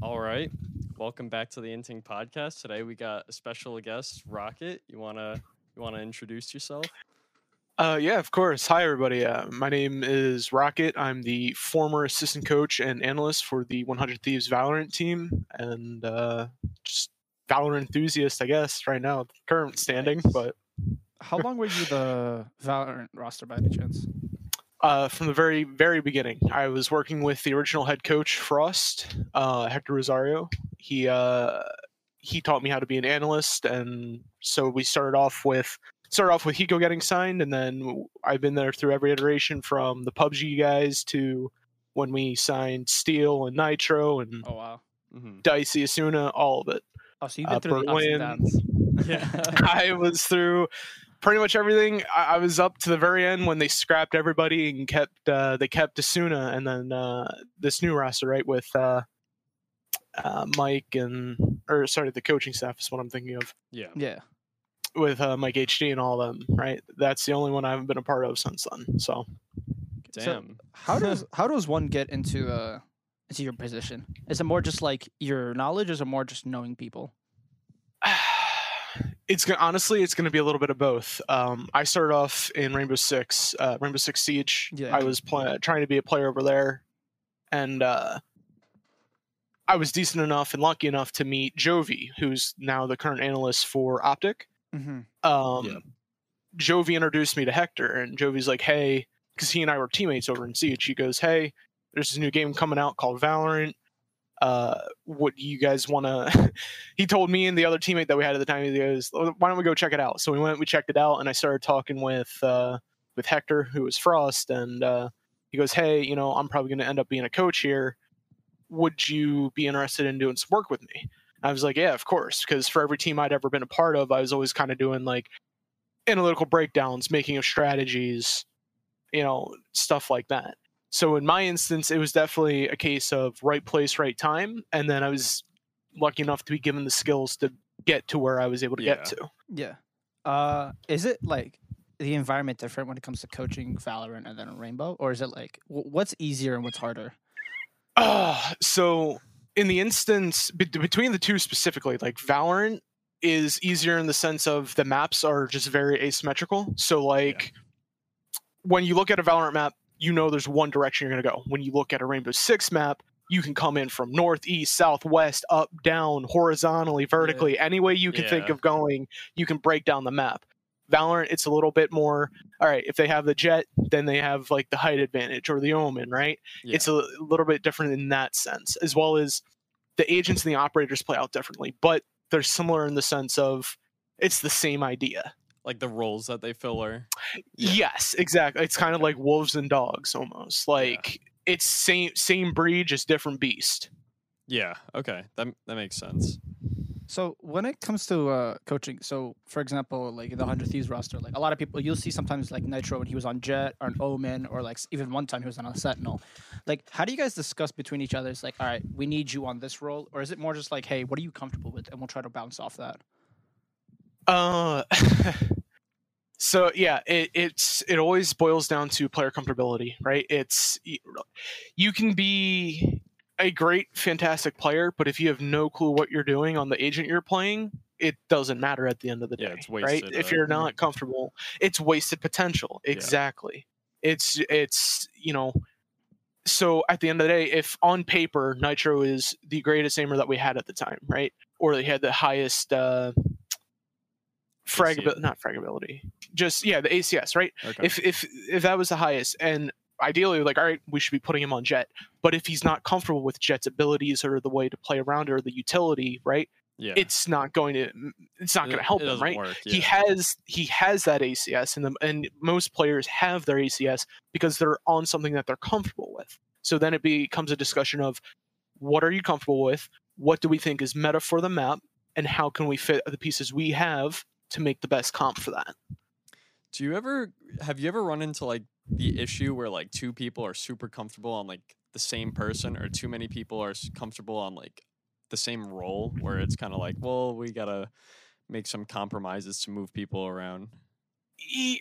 All right. Welcome back to the Inting podcast. Today we got a special guest, Rocket. You wanna you wanna introduce yourself? Uh, yeah, of course. Hi, everybody. Uh, my name is Rocket. I'm the former assistant coach and analyst for the 100 Thieves Valorant team, and uh, just Valorant enthusiast, I guess, right now, current standing. Nice. But How long were you the Valorant roster by any chance? Uh, from the very, very beginning, I was working with the original head coach, Frost, uh, Hector Rosario. He uh, he taught me how to be an analyst, and so we started off with started off with Hiko getting signed, and then I've been there through every iteration from the PUBG guys to when we signed Steel and Nitro and Oh wow. hmm Dicey Asuna, all of it. Oh, so you've been Uh, through the ups and downs. Yeah. I was through pretty much everything. I, I was up to the very end when they scrapped everybody and kept uh, they kept Asuna, and then uh, this new roster, right, with uh, uh, Mike and or sorry, the coaching staff is what I'm thinking of yeah. yeah. with uh, Mike HD and all of them, right? That's the only one I haven't been a part of since then. So So, Damn. How does how does one get into uh into your position? Is it more just like your knowledge, or is it more just knowing people? it's gonna honestly it's gonna be a little bit of both um, i started off in rainbow six uh, rainbow six siege Yeah. i was pl- trying to be a player over there and uh, i was decent enough and lucky enough to meet jovi who's now the current analyst for optic Mm-hmm. um, Yeah. jovi introduced me to hector and jovi's like hey because he and i were teammates over in siege he goes hey there's this new game coming out called valorant uh, what do you guys want to he told me and the other teammate that we had at the time he goes "Oh, why don't we go check it out? So we went we checked it out and i started talking with uh, with hector who was frost and uh, he goes hey you know i'm probably going to end up being a coach here. Would you be interested in doing some work with me? I was like yeah of course because for every team i'd ever been a part of i was always kind of doing like analytical breakdowns making of strategies you know stuff like that so in my instance it was definitely a case of right place right time and then i was lucky enough to be given the skills to get to where i was able to Yeah. get to Yeah. Uh, is it like the environment different when it comes to coaching Valorant and then Rainbow, or is it like wh- what's easier and what's harder? Uh, so in the instance be- between the two specifically, like Valorant is easier in the sense of the maps are just very asymmetrical. So like when you look at a Valorant map, you know there's one direction you're gonna go. When you look at a Rainbow Six map, you can come in from north, east, south, west, up, down, horizontally, vertically, any way you can think of going, you can break down the map. Valorant, it's a little bit more. All right, if they have the Jett, then they have like the height advantage or the omen, right? Yeah. it's a little bit different in that sense, as well as the agents and the operators play out differently, but they're similar in the sense of it's the same idea. Like the roles that they fill are. Yeah. Yes, exactly. It's kind of like wolves and dogs almost. Like it's same same breed, just different beast. Yeah. Okay. That that makes sense. So when it comes to uh, coaching, so for example, like the Hundred Thieves roster, like a lot of people, you'll see sometimes like Nitro when he was on Jett or an Omen, or like even one time he was on a Sentinel. Like, how do you guys discuss between each other? It's like, all right, we need you on this role, or is it more just like, hey, what are you comfortable with, and we'll try to bounce off that. Uh so yeah, it, it's it always boils down to player comfortability, right? It's you can be a great, fantastic player, but if you have no clue what you're doing on the agent you're playing, it doesn't matter at the end of the day, Yeah, it's right? wasted, If uh, you're not comfortable, it's wasted potential. Exactly. It's it's you know. So at the end of the day, if on paper Nitro is the greatest aimer that we had at the time, right, or they had the highest uh, fragability, not fragability, just yeah, the ACS, right? Okay. If if if that was the highest, and ideally, like, all right, we should be putting him on Jett. But if he's not comfortable with Jett's abilities or the way to play around or the utility, right, yeah. it's not going to it's not It- going to help him, right? Work. He has he has that ACS, and the, and most players have their ACS because they're on something that they're comfortable with. So then it becomes a discussion of what are you comfortable with, what do we think is meta for the map, and how can we fit the pieces we have to make the best comp for that. Do you ever have you ever run into like the issue where like two people are super comfortable on like the same person, or too many people are comfortable on like the same role, where it's kind of like, well, we gotta make some compromises to move people around.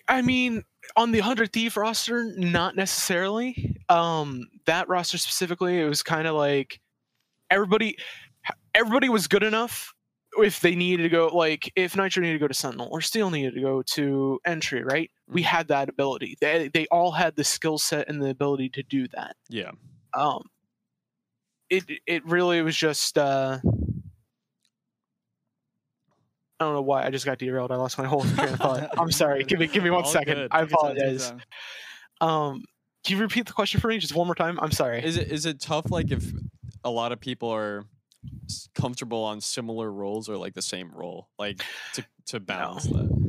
I mean, on the Hundred Thief roster, not necessarily. Um, that roster specifically, it was kind of like everybody everybody was good enough if they needed to go like if Nitro needed to go to Sentinel or Steel needed to go to entry, right? We Mhm. had that ability. They they all had the skill set and the ability to do that. Yeah. Um it it really was just uh I don't know why I just got derailed. I lost my whole train of thought. I'm sorry. Give me give me one All second. good. I Take your time, take your apologize. Um can you repeat the question for me just one more time? I'm sorry. Is it is it tough like if a lot of people are comfortable on similar roles or like the same role, like to to balance that?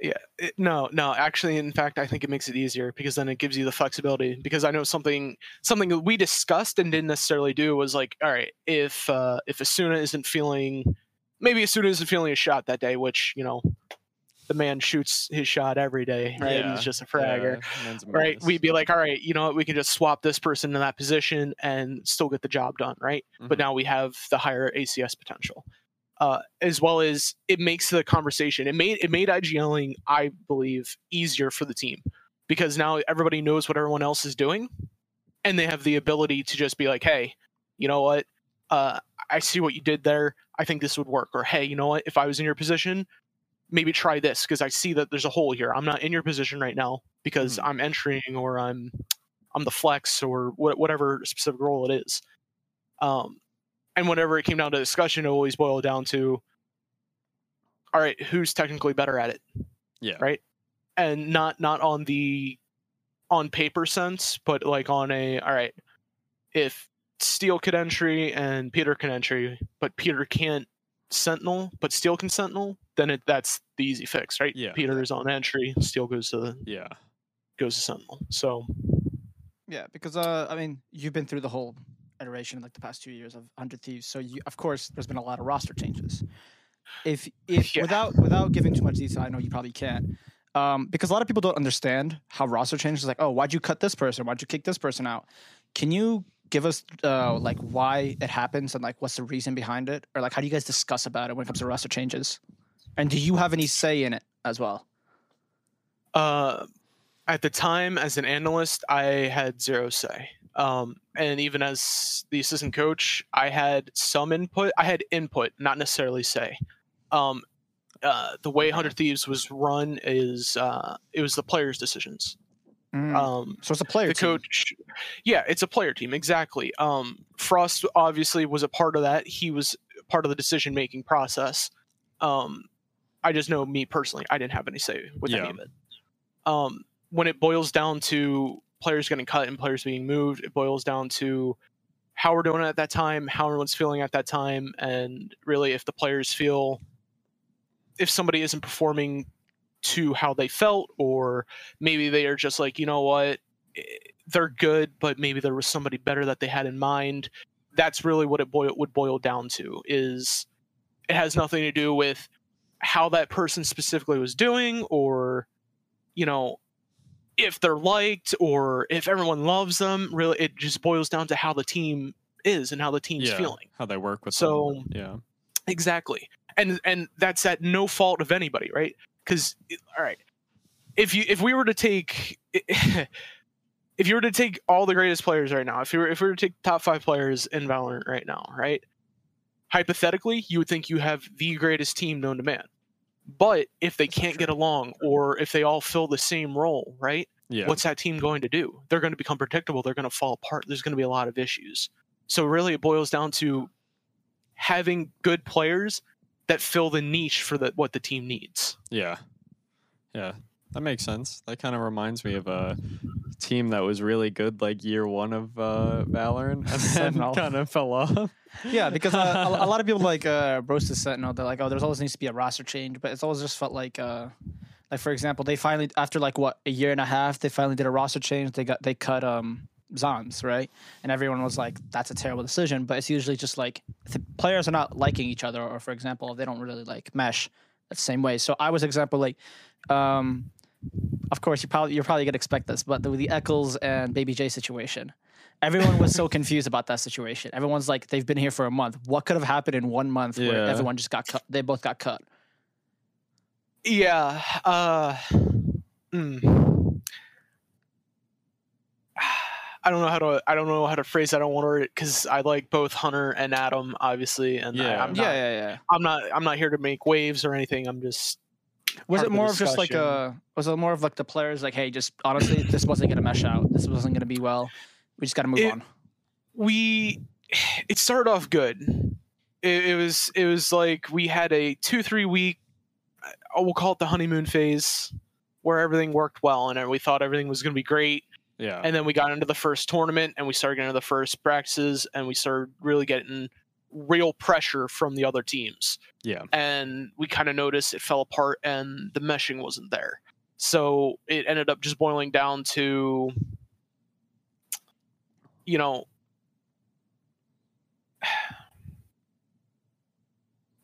Yeah, it, no, no. Actually, in fact, I think it makes it easier because then it gives you the flexibility. Because I know something something that we discussed and didn't necessarily do was like, all right, if uh, if Asuna isn't feeling, maybe Asuna isn't feeling a shot that day, which you know, the man shoots his shot every day, right? Yeah, He's just a fragger. Yeah, Right, we'd be like, all right, you know what? We can just swap this person in that position and still get the job done, right? But Mhm. now we have the higher ACS potential, uh, as well as it makes the conversation. It made it made IGLing, I believe, easier for the team because now everybody knows what everyone else is doing, and they have the ability to just be like, hey, you know what? Uh, I see what you did there. I think this would work. Or hey, you know what? If I was in your position, maybe try this because I see that there's a hole here. I'm not in your position right now because Mhm. I'm entering or I'm I'm the flex or wha- whatever specific role it is. Um, and whenever it came down to discussion, it always boiled down to, all right, who's technically better at it, Yeah. right? And not not on the on paper sense, but like on a all right, if Steel could entry and Peter can entry, but Peter can't Sentinel, but Steel can Sentinel, then it that's the easy fix, right? Yeah. Peter is on entry, Steel goes to the Yeah. goes to Sentinel. So Yeah, because uh, I mean, you've been through the whole iteration in like the past two years of Hundred Thieves, so you, of course, there's been a lot of roster changes. If if Yeah. without without giving too much detail, I know you probably can't, um, because a lot of people don't understand how roster changes. Like, oh, why'd you cut this person? Why'd you kick this person out? Can you give us uh, like why it happens and like what's the reason behind it, or like how do you guys discuss about it when it comes to roster changes? And do you have any say in it as well? Uh, at the time, as an analyst, I had zero say. Um, and even as the assistant coach, I had some input. I had input, not necessarily say. Um, uh, the way Hundred Thieves was run is uh, it was the players' decisions. Mm. Um, so it's a player the team. coach, yeah, it's a player team exactly. Um, Frost obviously was a part of that. He was part of the decision making process. Um, I just know me personally, I didn't have any say with any of it. Um, when it boils down to players getting cut and players being moved, it boils down to how we're doing it at that time, how everyone's feeling at that time, and really if the players feel if somebody isn't performing to how they felt, or maybe they are just like, you know what, eh, they're good, but maybe there was somebody better that they had in mind. That's really what it boil, would boil down to. Is it has nothing to do with how that person specifically was doing, or you know, if they're liked, or if everyone loves them. Really, it just boils down to how the team is and how the team's yeah. feeling. How they work with So- them. Yeah. Exactly. And and that's at no fault of anybody, right? Cuz all right. If you if we were to take if you were to take all the greatest players right now, if you were if we were to take top 5 players in Valorant right now, right? Hypothetically, you would think you have the greatest team known to man. But if they can't get along or if they all fill the same role, right? Yeah. what's that team going to do? They're going to become predictable. They're going to fall apart. There's going to be a lot of issues. So really, it boils down to having good players that fill the niche for the what the team needs. Yeah. Yeah. That makes sense. That kind of reminds me of a team that was really good like year one of uh, Valorant and then kind of fell off. Yeah, because uh, a, a lot of people like uh, roasted Sentinel. They're like, oh, there's always needs to be a roster change, but it's always just felt like, uh, like for example, they finally after like what a year and a half, they finally did a roster change. They got they cut um zombs right, and everyone was like, that's a terrible decision. But it's usually just like the players are not liking each other, or for example, they don't really like mesh the same way. So I was example like, um, of course you probably you're probably gonna expect this, but the, the Eccles and Baby J situation. Everyone was so confused about that situation. Everyone's like, they've been here for a month. What could have happened in one month where Yeah. everyone just got cut? They both got cut. Yeah. Uh, mm. I don't know how to I don't know how to phrase that. I don't want to because I like both Hunter and Adam, obviously, and I, Yeah. I'm not, yeah, yeah, yeah. I'm not I'm not here to make waves or anything. I'm just Was it more of just like a? Was it more of like the players like, hey, just honestly, this wasn't gonna mesh out. This wasn't gonna be well. We just got to move It- on. we it started off good. It, it was it was like we had a two three week, uh, we'll call it the honeymoon phase, where everything worked well and we thought everything was going to be great. Yeah. And then we got into the first tournament and we started getting into the first practices and we started really getting real pressure from the other teams. yeah. And we kind of noticed it fell apart and the meshing wasn't there. So it ended up just boiling down to, you know,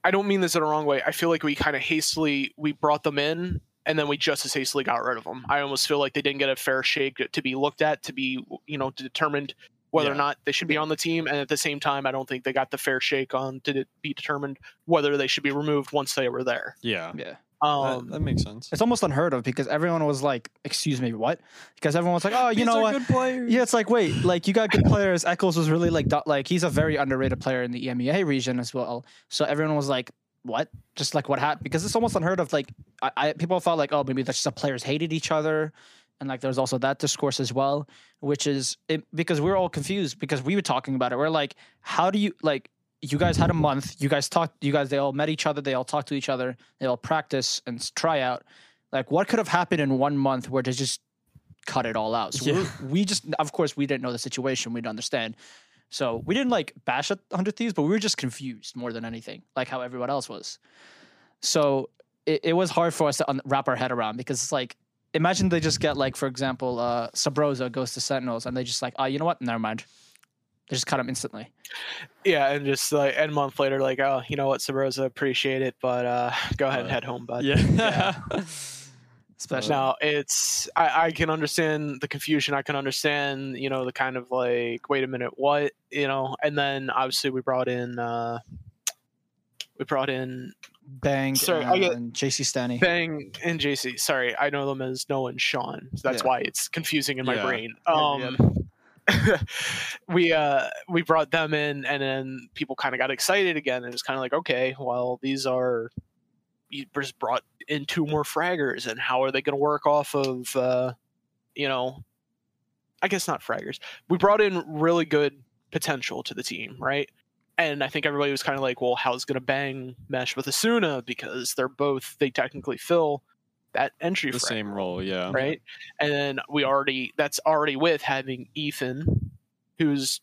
I don't mean this in a wrong way. I feel like we kind of hastily we brought them in and then we just as hastily got rid of them. I almost feel like they didn't get a fair shake to be looked at to be you know determined whether or not they should be on the team and at the same time I don't think they got the fair shake on to de- be determined whether they should be removed once they were there. Yeah. Yeah. Um that, that makes sense. It's almost unheard of because everyone was like, "Excuse me, what?" Because everyone was like, "Oh, you know what? Good. Yeah, it's like wait, like you got good players. Eccles was really like like he's a very underrated player in the EMEA region as well. So everyone was like, what? Just like what happened? Because it's almost unheard of. Like I, I people thought like oh maybe that's just the players hated each other, and like there's also that discourse as well, which is it, because we're all confused because we were talking about it. We're like, how do you like? You guys had a month. You guys talked. You guys they all met each other. They all talked to each other. They all practice and try out. Like what could have happened in one month where they just cut it all out? So Yeah. we just of course we didn't know the situation. We didn't understand. So we didn't like bash at Hundred Thieves, but we were just confused more than anything, like how everyone else was. So it, it was hard for us to un- wrap our head around because it's like, imagine they just get like, for example, uh, Sabrosa goes to Sentinels and they just like, oh, you know what? Never mind. They just cut him instantly. yeah, and just like and a month later like oh, you know what, Sabrosa appreciate it, but uh go ahead and Uh, head home, bud. Yeah. Especially now, it's I, I can understand the confusion. I can understand, you know, the kind of like, wait a minute, what, you know, and then obviously we brought in uh we brought in Bang Sorry, I get- and Jcstani. Bang and JC. Sorry, I know them as Noah and Sean. So that's Yeah. why it's confusing in my Yeah. brain. Yeah, Um we uh we brought them in and then people kind of got excited again and it's kind of like okay well these are you just brought in two more fraggers and how are they going to work off of uh you know i guess not fraggers we brought in really good potential to the team right and i think everybody was kind of like well how's going to bang mesh with asuna because they're both they technically fill that entry for the frag same role. Yeah. right? And then we already that's already with having Ethan, who's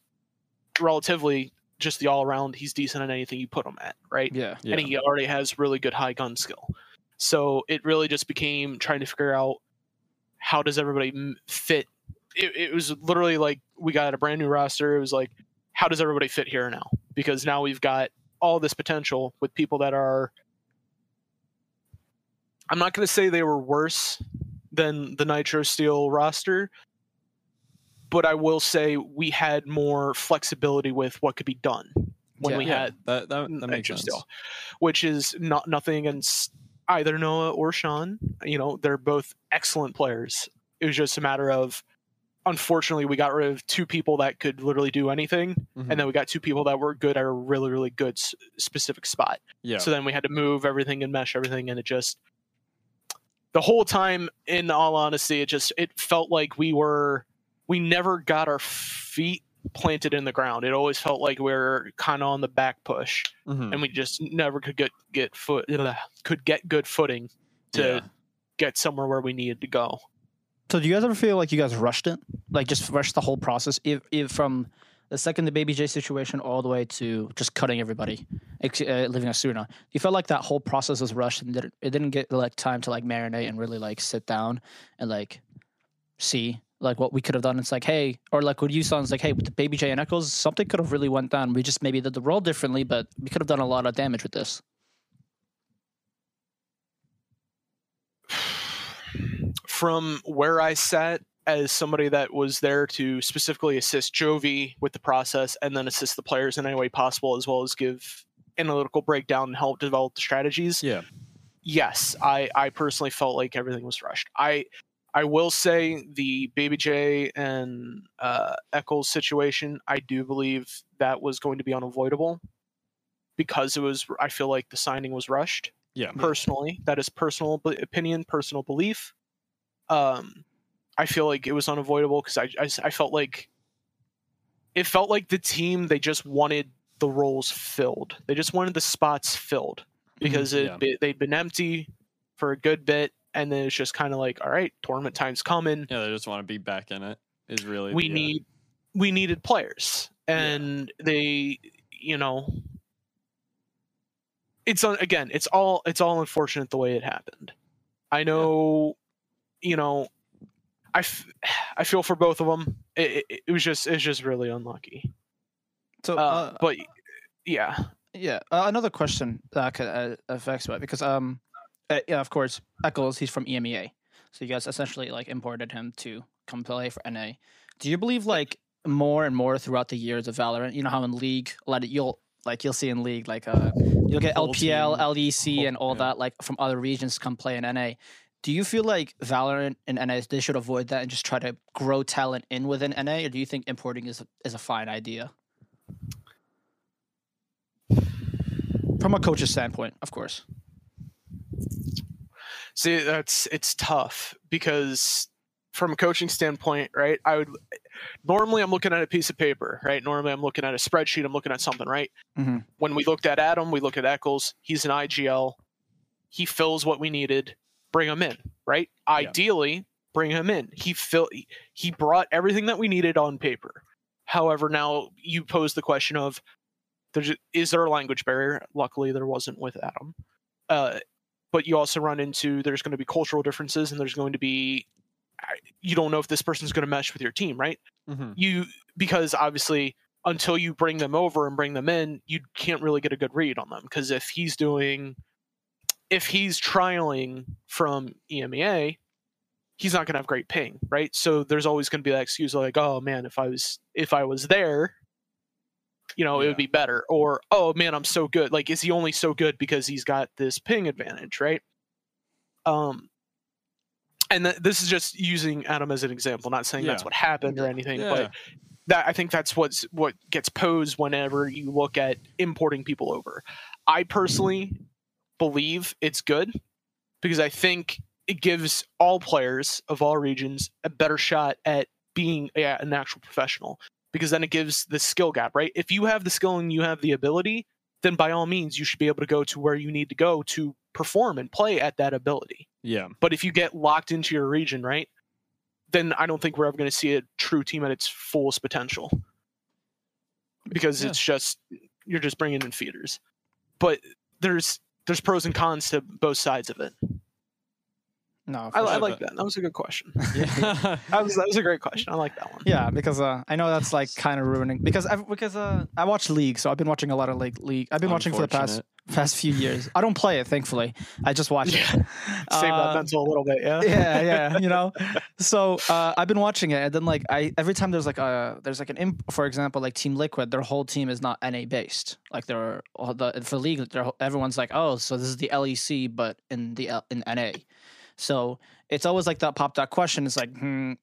relatively just the all around. He's decent at anything you put him at, right? Yeah. Yeah. And he already has really good high gun skill. So it really just became trying to figure out how does everybody fit. It, it was literally like we got a brand new roster. It was like how does everybody fit here now? Because now we've got all this potential with people that are. I'm not going to say they were worse than the Nitro Steel roster, but I will say we had more flexibility with what could be done when Yeah. we Yeah, had that that, that makes Nitro sense. Steel, which is not nothing against either Noah or Sean. You know, they're both excellent players. It was just a matter of, unfortunately, we got rid of two people that could literally do anything, Mhm. and then we got two people that were good at a really, really good s- specific spot. yeah. So then we had to move everything and mesh everything, and it just the whole time. In all honesty, it just it felt like we were we never got our feet planted in the ground. It always felt like we were kind of on the back push, Mhm. and we just never could get get foot could get good footing to Yeah. get somewhere where we needed to go. So do you guys ever feel like you guys rushed it? Like just rushed the whole process? If, if from the second the Baby J situation all the way to just cutting everybody, ex- uh, Asuna, you felt like that whole process was rushed and didn't, it didn't get like time to like marinate and really like sit down and like see like what we could have done. It's like, hey, or like what you saw, it's like, hey, with the Baby J and Eccles, something could have really went down. We just maybe did the role differently, but we could have done a lot of damage with this. From where I sat as somebody that was there to specifically assist Jovi with the process and then assist the players in any way possible, as well as give analytical breakdown and help develop the strategies. Yeah. Yes, I, I personally felt like everything was rushed. I I will say the Baby J and uh, Eccles situation. I do believe that was going to be unavoidable because it was. I feel like the signing was rushed. Yeah. Personally, that is personal b- opinion, personal belief. Um, I feel like it was unavoidable because I, I I felt like it felt like the team they just wanted the roles filled. They just wanted the spots filled because it, yeah. be- they'd been empty for a good bit, and then it's just kind of like, all right, tournament time's coming. Yeah, they just want to be back in it. Is really We the, uh, need we needed players, and they, you know, it's again, it's all it's all unfortunate the way it happened. I know, you know, I, f- I feel for both of them. It, it, it was just it's just really unlucky. So, Uh, uh, but yeah, yeah, uh, another question that could uh, affect it because um, uh, yeah, of course, Eccles he's from EMEA, so you guys essentially like imported him to come play for NA. Do you believe like more and more throughout the years of Valorant? You know how in League, like you'll like you'll see in League like uh you'll get LPL, LEC, and all yeah. that like from other regions come play in NA. Do you feel like Valorant and NA they should avoid that and just try to grow talent in within NA, or do you think importing is a, is a fine idea? From a coach's standpoint, of course. See, that's it's tough because from a coaching standpoint, right? I would normally I'm looking at a piece of paper, right? Normally I'm looking at a spreadsheet. I'm looking at something, right? Mhm. When we looked at Adam, we look at Eccles. He's an IGL. He fills what we needed. Bring him in, right? Ideally, bring him in. He fill. He brought everything that we needed on paper. However, now you pose the question of, there's, is there a language barrier? Luckily, there wasn't with Adam. Uh, but you also run into there's going to be cultural differences and there's going to be you don't know if this person's going to mesh with your team right Mhm. you because obviously until you bring them over and bring them in you can't really get a good read on them because if he's doing if he's trialing from emea he's not going to have great ping right? So there's always going to be that excuse like oh man if i was if i was there you know it would be better. Or oh man i'm so good. Like is he only so good because he's got this ping advantage right? Um and th- this is just using adam as an example not saying that's what happened or anything Yeah. but that i think that's what's what gets posed whenever you look at importing people over. I personally believe it's good because i think it gives all players of all regions a better shot at being a, an actual professional because then it gives the skill gap right if you have the skill and you have the ability then by all means you should be able to go to where you need to go to perform and play at that ability Yeah. but if you get locked into your region, right, then I don't think we're ever going to see a true team at its fullest potential because Yeah. it's just you're just bringing in feeders. But there's there's pros and cons to both sides of it. No, I, for I sure. like that. That was a good question. Yeah. That was that was a great question. I like that one. Yeah, because uh, I know that's like kind of ruining because I because uh, I watch League, so I've been watching a lot of like League. I've been watching for the past past few years. I don't play it, thankfully. I just watch it. Save that Uh, mental a little bit, yeah. yeah, yeah, you know. So uh, I've been watching it, and then like I every time there's like a there's like an imp, for example, like Team Liquid, their whole team is not NA based. Like they're all the for league, they're, everyone's like, oh, so this is the LEC, but in the L, in NA. So it's always like that pop that question. It's like, hmm,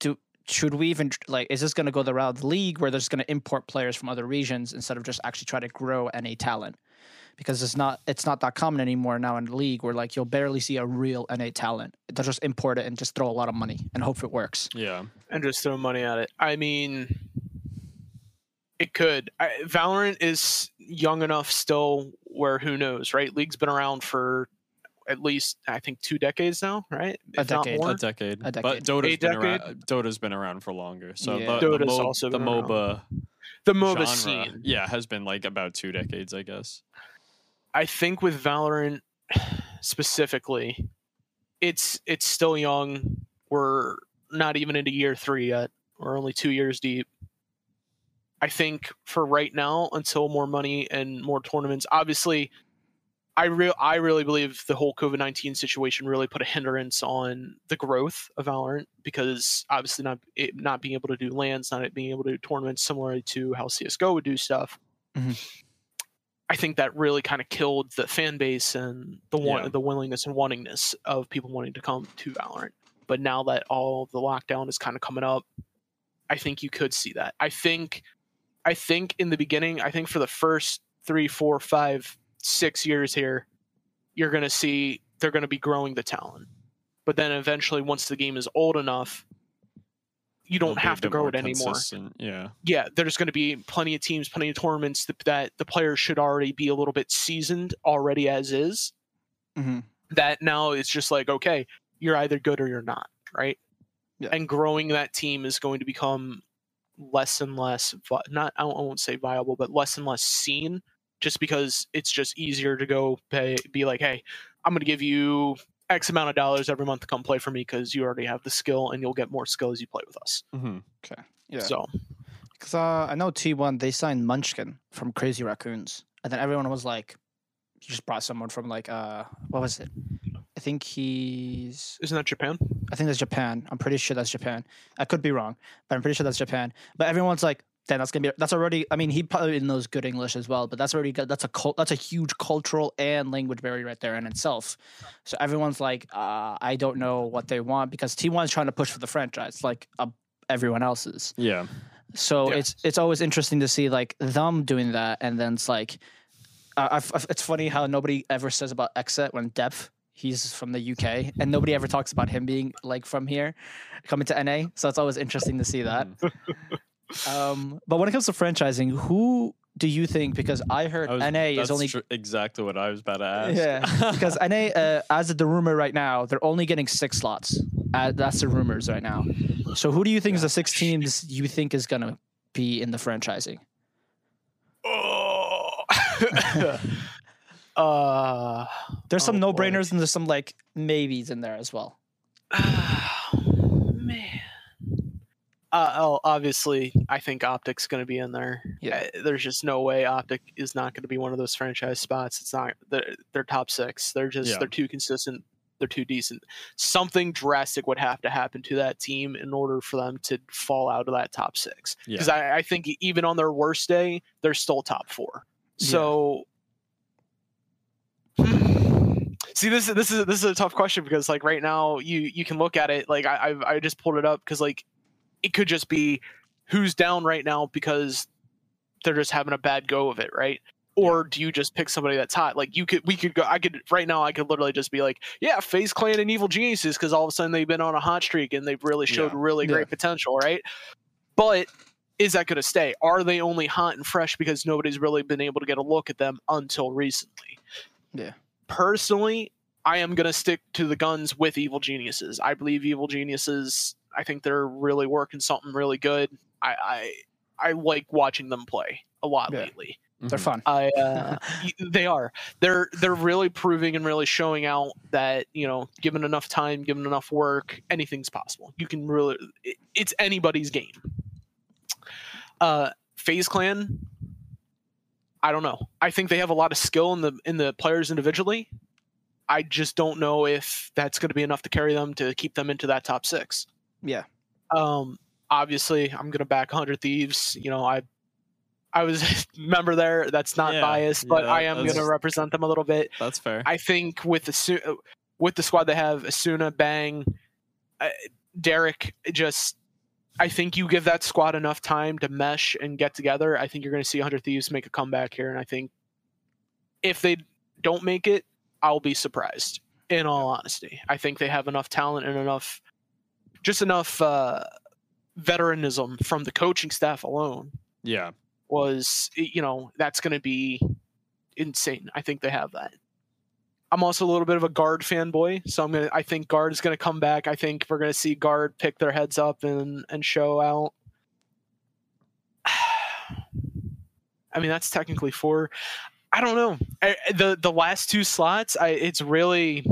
do should we even like is this going to go the route of the league where they're just going to import players from other regions instead of just actually try to grow NA talent? Because it's not it's not that common anymore now in the league where like you'll barely see a real NA talent. They'll just import it and just throw a lot of money and hope it works. yeah. and just throw money at it. I mean, it could. I, Valorant is young enough still where who knows, right? League's been around for at least I think two decades now, right? A If decade. more. A decade. A But decade. Dota's A been decade? around. Dota's been around for longer. So Yeah. the, the, Dota's Mo- also the been around. MOBA the MOBA genre, scene. yeah, has been like about two decades, I guess. I think with Valorant specifically, it's it's still young. We're not even into year three yet. We're only two years deep. I think for right now, until more money and more tournaments, obviously, I real I really believe the whole COVID nineteen situation really put a hindrance on the growth of Valorant because obviously not it not being able to do LANs, not being able to do tournaments, similar to how CS:GO would do stuff. Mhm. I think that really kind of killed the fan base and the want, Yeah. the willingness and wantingness of people wanting to come to Valorant. but now that all the lockdown is kind of coming up, I think you could see that. I think, I think in the beginning, I think for the first three, four, five, six years here, you're going to see they're going to be growing the talent. But then eventually, once the game is old enough, you don't have to grow it anymore. consistent, Yeah. Yeah, there's going to be plenty of teams, plenty of tournaments that, that the players should already be a little bit seasoned already as is. hmm That now it's just like, okay, you're either good or you're not, right? Yeah. And growing that team is going to become less and less, vi- not I won't I won't say viable, but less and less seen, just because it's just easier to go pay, be like, hey, I'm going to give you X amount of dollars every month to come play for me because you already have the skill and you'll get more skill as you play with us. hmm Yeah. So Because uh, I know T1, they signed Munchkin from Crazy Raccoons. And then everyone was like, you just brought someone from like, uh, what was it? I think he's, isn't that Japan? I think that's Japan. I'm pretty sure that's Japan. I could be wrong, but I'm pretty sure that's Japan. But everyone's like, then that's gonna be that's already. I mean, he probably knows good English as well, but that's already good. That's a cult, that's a huge cultural and language barrier right there in itself. So everyone's like, uh, I don't know what they want because T1 is trying to push for the franchise, like uh, everyone else is. Yeah. So Yeah. it's it's always interesting to see like them doing that, and then it's like, uh, I've, I've- it's funny how nobody ever says about XSET when dephh he's from the UK, and nobody ever talks about him being like from here, coming to NA. So it's always interesting to see that. Um, but when it comes to franchising, who do you think? Because I heard I was- NA is only tr- exactly what I was about to ask. yeah because NA uh, as of the rumor right now they're only getting six slots. Uh, that's the rumors right now. So who do you think is the six teams you think is gonna be in the franchising? Oh. uh, There's some Oh, no boy. brainers and there's some like maybes in there as well. Uh, oh, obviously, I think Optic's going to be in there. Yeah. Uh, there's just no way Optic is not going to be one of those franchise spots. It's not. They're, they're top six. They're just. Yeah. They're too consistent. They're too decent. Something drastic would have to happen to that team in order for them to fall out of that top six. Yeah. Because I, I think even on their worst day, they're still top four. Yeah. So. See, this is this is this is a tough question because like right now you you can look at it like I I've, I just pulled it up because like it could just be who's down right now because they're just having a bad go of it, right? Or do you just pick somebody that's hot? Like you could, we could go. I could right now. I could literally just be like, yeah, FaZe Clan and Evil Geniuses because all of a sudden they've been on a hot streak and they've really showed Yeah. really Yeah. great potential, right? But is that going to stay? Are they only hot and fresh because nobody's really been able to get a look at them until recently? Yeah. Personally, I am going to stick to the guns with Evil Geniuses. I believe Evil Geniuses. I think they're really working something really good. I I, I like watching them play a lot Yeah. lately. They're Mhm. fun. I uh, they are. They're they're really proving and really showing out that you know, given enough time, given enough work, anything's possible. You can really. it- It's anybody's game. Uh, FaZe Clan. I don't know. I think they have a lot of skill in the in the players individually. I just don't know if that's going to be enough to carry them to keep them into that top six. Yeah. Um, obviously, I'm going to back 100 Thieves. You know, I I was a member there. That's not Yeah, biased, but yeah, I am going to represent them a little bit. That's fair. I think with the with the squad they have, Asuna, Bang, uh, Derrek, just I think you give that squad enough time to mesh and get together. I think you're going to see 100 Thieves make a comeback here, and I think if they don't make it, I'll be surprised. In all honesty, I think they have enough talent and enough, just enough uh, veteranism from the coaching staff alone yeah. was you know that's going to be insane. I think they have that. I'm also a little bit of a guard fanboy, so I'm gonna. I think guard is gonna come back. I think we're gonna see guard pick their heads up and and show out. I mean, that's technically four. I don't know. I, the The last two slots, I it's really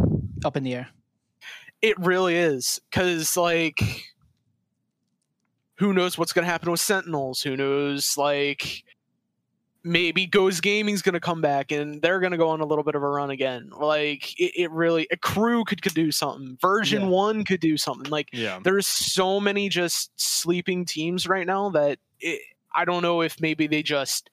Up in the air. It really is because like who knows what's going to happen with sentinels who knows like maybe Ghost Gaming's going to come back and they're going to go on a little bit of a run again like it, it really Akrew could, could do something version Yeah. one could do something like Yeah. there's so many just sleeping teams right now that it, I don't know if maybe they just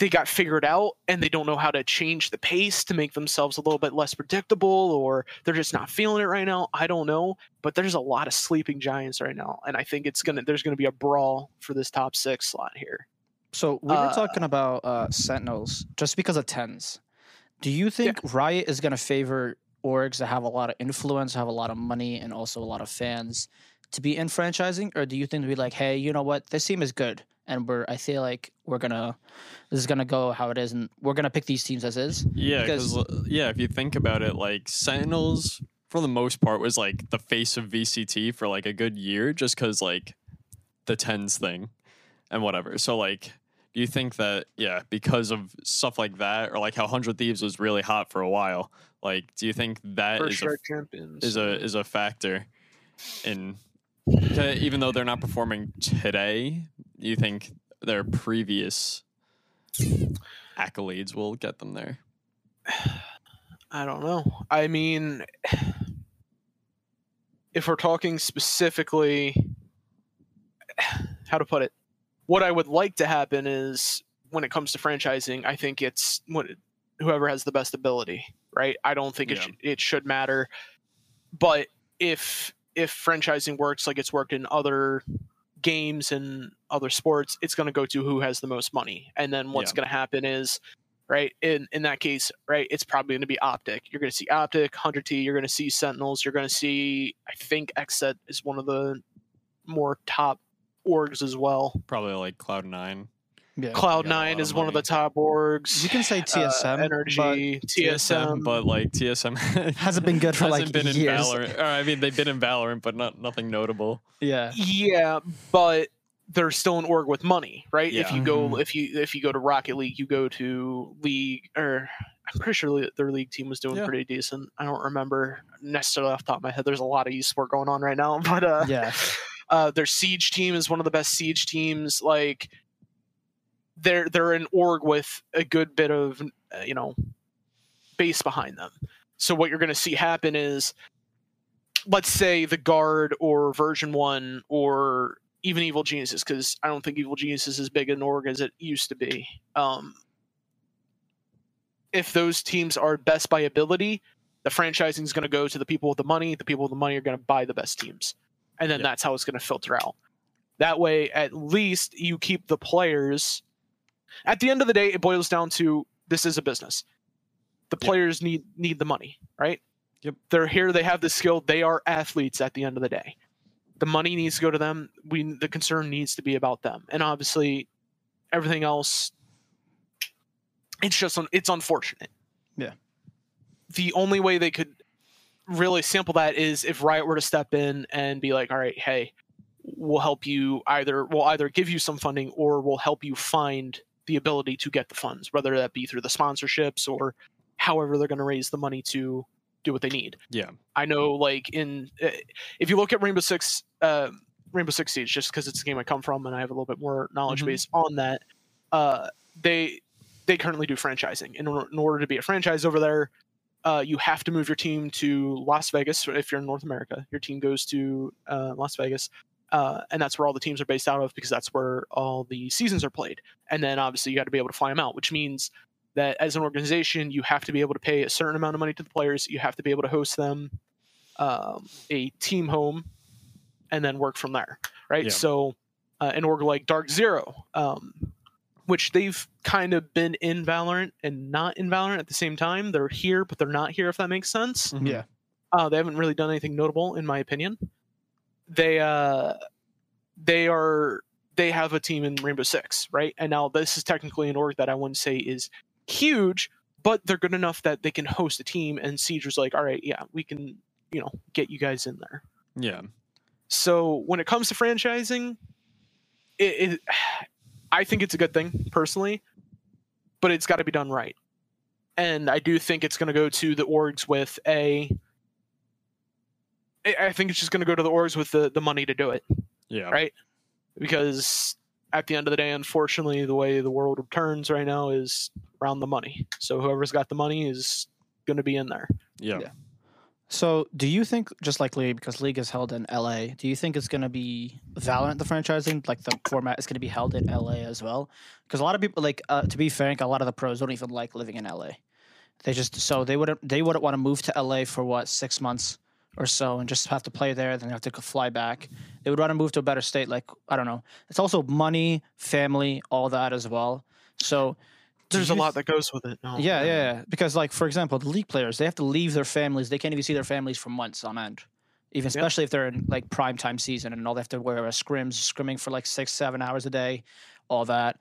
they got figured out and they don't know how to change the pace to make themselves a little bit less predictable or they're just not feeling it right now i don't know. But there's a lot of sleeping giants right now and i think it's gonna there's gonna be a brawl for this top six slot here. So we were Uh, talking about uh, Sentinels just because of TenZ. Do you think Riot is going to favor orgs that have a lot of influence, have a lot of money, and also a lot of fans to be in franchising, or do you think to be like, hey, you know what, this team is good, and we're I feel like we're gonna this is gonna go how it is, and we're gonna pick these teams as is. Yeah, Because- because yeah, if you think about it, like Sentinels for the most part was like the face of VCT for like a good year, just because like the TenZ thing and whatever. So like, do you think that yeah, because of stuff like that, or like how Hundred Thieves was really hot for a while? Like, do you think that is first a, is a is a factor in to- even though they're not performing today? You think their previous accolades will get them there? I don't know. I mean, if we're talking specifically, how to put it, what I would like to happen is when it comes to franchising, I think it's what whoever has the best ability, right? I don't think it Yeah. should, it should matter, but if if franchising works like it's worked in other games and other sports, it's going to go to who has the most money, and then what's Yeah. going to happen is right? In in that case, right, it's probably going to be Optic. You're going to see Optic, Hundred T. You're going to see Sentinels. You're going to see, I think, Xset is one of the more top orgs as well. Probably like Cloud Nine. Yeah, Cloud Nine is of one of the top orgs. you can say Uh, TSM, but Energy, TSM, but like TSM hasn't been good for hasn't like been in years. Valorant. Or I mean, they've been in Valorant, but not nothing notable. Yeah, yeah, but they're still an org with money, right? If you go, Mhm. if you if you go to Rocket League, you go to League, or I'm pretty sure their league team was doing Yeah. pretty decent. I don't remember necessarily off the top of my head. There's a lot of esport going on right now, but uh, yeah, Uh, their siege team is one of the best siege teams. Like they're they're an org with a good bit of uh, you know base behind them. So what you're going to see happen is, let's say the guard or version one or even evil geniuses, because I don't think evil genius is as big an org as it used to be. Um, if those teams are best by ability, the franchising is going to go to the people with the money. The people with the money are going to buy the best teams and then Yeah. that's how it's going to filter out. That way, at least you keep the players. At the end of the day, it boils down to this is a business. The Yep. players need need the money, right? Yep. They're here. They have the skill. They are athletes. At the end of the day, the money needs to go to them. We the concern needs to be about them, and obviously, everything else. It's just it's unfortunate. Yeah. The only way they could really sample that is if Riot were to step in and be like, all right, hey, we'll help you either we'll either give you some funding or we'll help you find the ability to get the funds, whether that be through the sponsorships or however they're going to raise the money to do what they need. Yeah, I know, like in uh, if you look at Rainbow Six, uh, Rainbow Six Siege, just because it's the game I come from and I have a little bit more knowledge Mhm. base on that, uh, they they currently do franchising. In, in order to be a franchise over there, uh, you have to move your team to Las Vegas. If you're in North America, your team goes to uh, Las Vegas. Uh, and that's where all the teams are based out of because that's where all the seasons are played. And then obviously you got to be able to fly them out, which means that as an organization, you have to be able to pay a certain amount of money to the players. You have to be able to host them um, a team home and then work from there, right? Yeah. So, uh, an org like Dark Zero, um, which they've kind of been in Valorant and not in Valorant at the same time. They're here, but they're not here. If that makes sense. Mhm. yeah. Uh, they haven't really done anything notable, in my opinion. They uh, they are they have a team in Rainbow Six, right? And now this is technically an org that I wouldn't say is huge, but they're good enough that they can host a team. And Siege was like, all right, yeah, we can, you know, get you guys in there. yeah, So when it comes to franchising, it, it I think it's a good thing personally, but it's got to be done right. And I do think it's going to go to the orgs with a. I I think it's just going to go to the orgs with the, the money to do it yeah. Right. because at the end of the day, unfortunately, the way the world turns right now is around the money. So whoever's got the money is going to be in there. Yeah. Yeah. So, do you think, just like League, because League is held in LA, do you think it's going to be Valorant, the franchising, like the format is going to be held in LA as well? Because a lot of people, like, uh, to be frank, a lot of the pros don't even like living in LA. They just, so they wouldn't, they wouldn't want to move to LA for what, six months or so and just have to play there, then have to fly back. They would rather move to a better state, like, I don't know. It's also money, family, all that as well. So, There's a lot that goes with it. No, yeah, yeah, yeah. Because like for example, the league players they have to leave their families. They can't even see their families for months on end. Even Yeah. especially if they're in like prime time season and all they have to wear a scrims, scrimming for like six, seven hours a day, all that.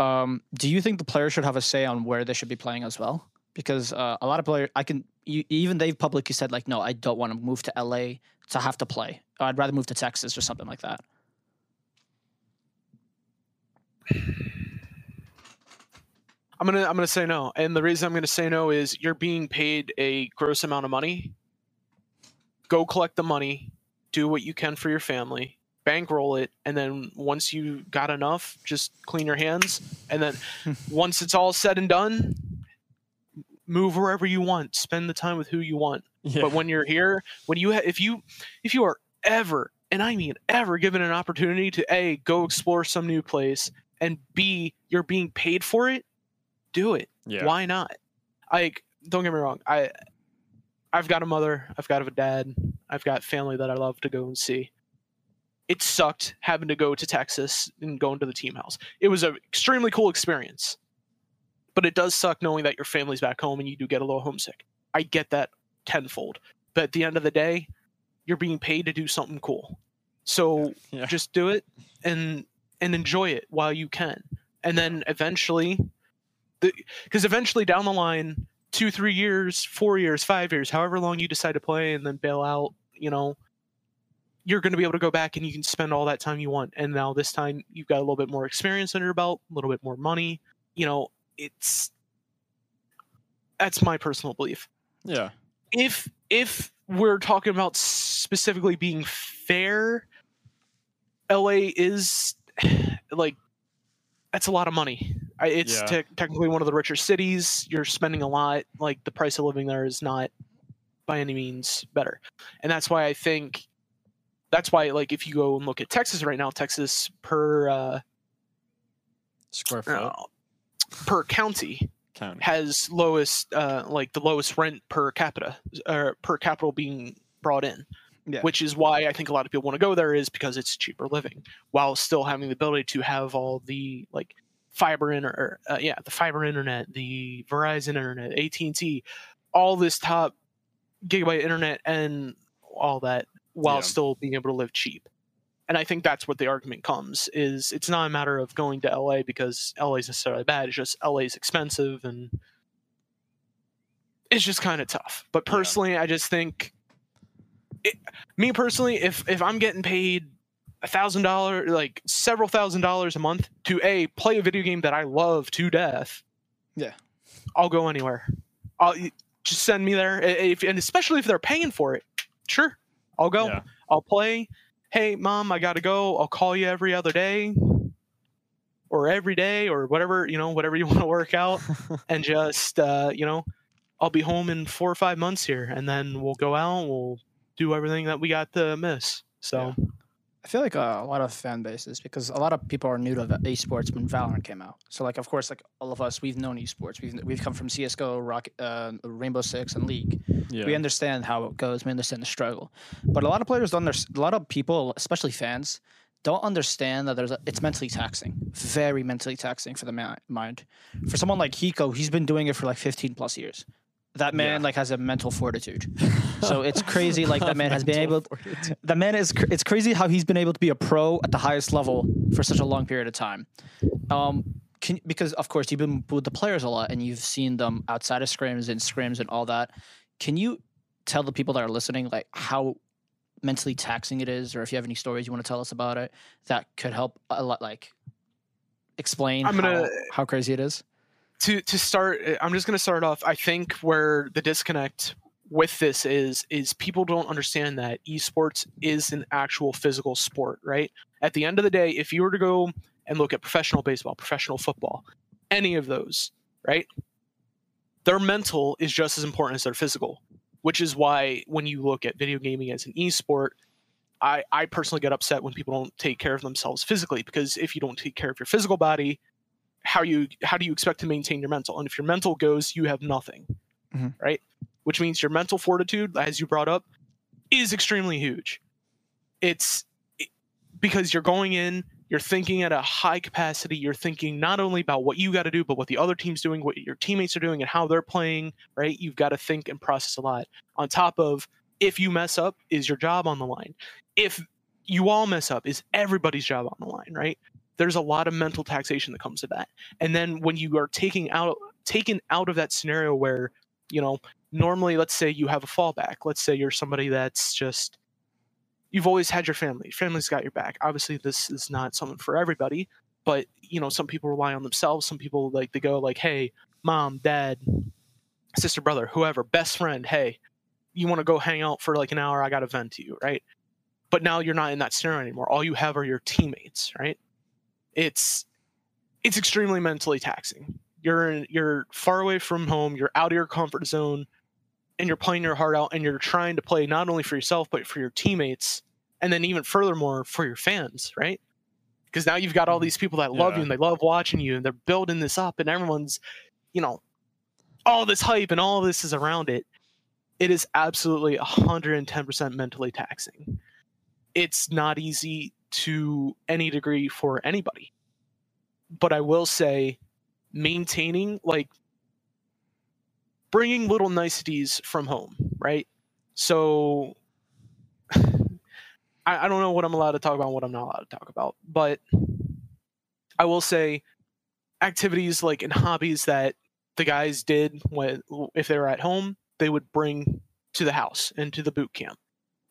Um, do you think the players should have a say on where they should be playing as well? Because uh, a lot of players, I can you, even they've publicly said like, no, I don't want to move to LA to have to play. I'd rather move to Texas or something like that. I'm gonna I'm gonna say no, and the reason I'm gonna say no is you're being paid a gross amount of money. Go collect the money, do what you can for your family, bankroll it, and then once you got enough, just clean your hands, and then once it's all said and done, move wherever you want, spend the time with who you want. Yeah. But when you're here, when you ha- if you if you are ever and I mean ever given an opportunity to a go explore some new place and b you're being paid for it, do it. yeah. Why not? Like don't get me wrong, I I've got a mother, I've got a dad, I've got family that I love to go and see. It sucked having to go to Texas and going to the team house. It was an extremely cool experience. But it does suck knowing that your family's back home and you do get a little homesick. I get that tenfold. But at the end of the day, you're being paid to do something cool. So Yeah. just do it and and enjoy it while you can. And then eventually because eventually down the line, two, three years, four years, five years, however long you decide to play and then bail out, you know, you're going to be able to go back and you can spend all that time you want. And now this time you've got a little bit more experience under your belt, a little bit more money. You know, it's that's my personal belief. yeah. If if we're talking about specifically being fair, LA is like that's a lot of money. It's Yeah. te- technically one of the richer cities. You're spending a lot. Like the price of living there is not by any means better, and that's why I think that's why like if you go and look at Texas right now, Texas per uh, Square foot uh, per county county. has lowest uh, like the lowest rent per capita or per capital being brought in Yeah. which is why i think a lot of people want to go there is because it's cheaper living while still having the ability to have all the like fiber inter or, uh, yeah the fiber internet the verizon internet at&t all this top gigabyte internet and all that while Yeah. still being able to live cheap and i think that's what the argument comes is it's not a matter of going to la because la is necessarily bad it's just la is expensive and it's just kind of tough but Yeah. personally i just think it, me personally if if i'm getting paid a thousand dollar like several thousand dollars a month to a play a video game that i love to death Yeah. i'll go anywhere i'll just send me there if, and especially if they're paying for it sure i'll go Yeah. I'll play. Hey, mom, I gotta go. I'll call you every other day, or every day, or whatever you know, whatever you want to work out, and just uh, you know, I'll be home in four or five months here, and then we'll go out. We'll do everything that we got to miss. So I feel like uh, a lot of fan bases because a lot of people are new to esports when Valorant came out. So like, of course, like all of us, we've known esports. We've we've come from CS:GO, Rocket, uh, Rainbow Six, and League. Yeah. We understand how it goes. We understand the struggle. But a lot of players don't. Under, a lot of people, especially fans, don't understand that there's a, it's mentally taxing, very mentally taxing for the ma- mind. For someone like Hiko, he's been doing it for like 15 plus years. That man Yeah. like has a mental fortitude. So it's crazy. Like that man has been able. Mental fortitude. The man is. cr- It's crazy how he's been able to be a pro at the highest level for such a long period of time. Um, can, because of course you've been with the players a lot and you've seen them outside of scrims and scrims and all that. Can you tell the people that are listening like how mentally taxing it is, or if you have any stories you want to tell us about it that could help a lot, like explain I'm gonna- how, how crazy it is? To to start, uh, I'm just gonna start off. I think where the disconnect with this is is people don't understand that esports is an actual physical sport, right? At the end of the day, if you were to go and look at professional baseball, professional football, any of those, right? Their mental is just as important as their physical. which is why when you look at video gaming as an esport, I, I personally get upset when people don't take care of themselves physically because if you don't take care of your physical body, how you how do you expect to maintain your mental? And if your mental goes, you have nothing, Mhm. right? Which means your mental fortitude, as you brought up, is extremely huge. It's it- because you're going in, you're thinking at a high capacity. You're thinking not only about what you got to do, but what the other team's doing, what your teammates are doing, and how they're playing. Right? You've got to think and process a lot. On top of if you mess up, is your job on the line? If you all mess up, is everybody's job on the line? Right? There's a lot of mental taxation that comes to that. And then when you are taking out taken out of that scenario where you know normally let's say you have a fallback let's say you're somebody that's just you've always had your family family's got your back. Obviously this is not something for everybody but you know some people rely on themselves. Some people like they go like hey mom dad sister brother whoever best friend hey you want to go hang out for like an hour? I got to vent to you right? But now you're not in that scenario anymore. All you have are your teammates right it's it's extremely mentally taxing. You're in, you're far away from home you're out of your comfort zone and you're playing your heart out and you're trying to play not only for yourself but for your teammates and then even furthermore for your fans right? Because now you've got all mm-hmm. these people that love Yeah. you and they love watching you and they're building this up and everyone's you know all this hype and all this is around it. It is absolutely 110% mentally taxing. It's not easy to any degree for anybody. But i will say maintaining like bringing little niceties from home right? So I, I don't know what i'm allowed to talk about and what i'm not allowed to talk about but i will say activities like and hobbies that the guys did when if they were at home they would bring to the house and to the boot camp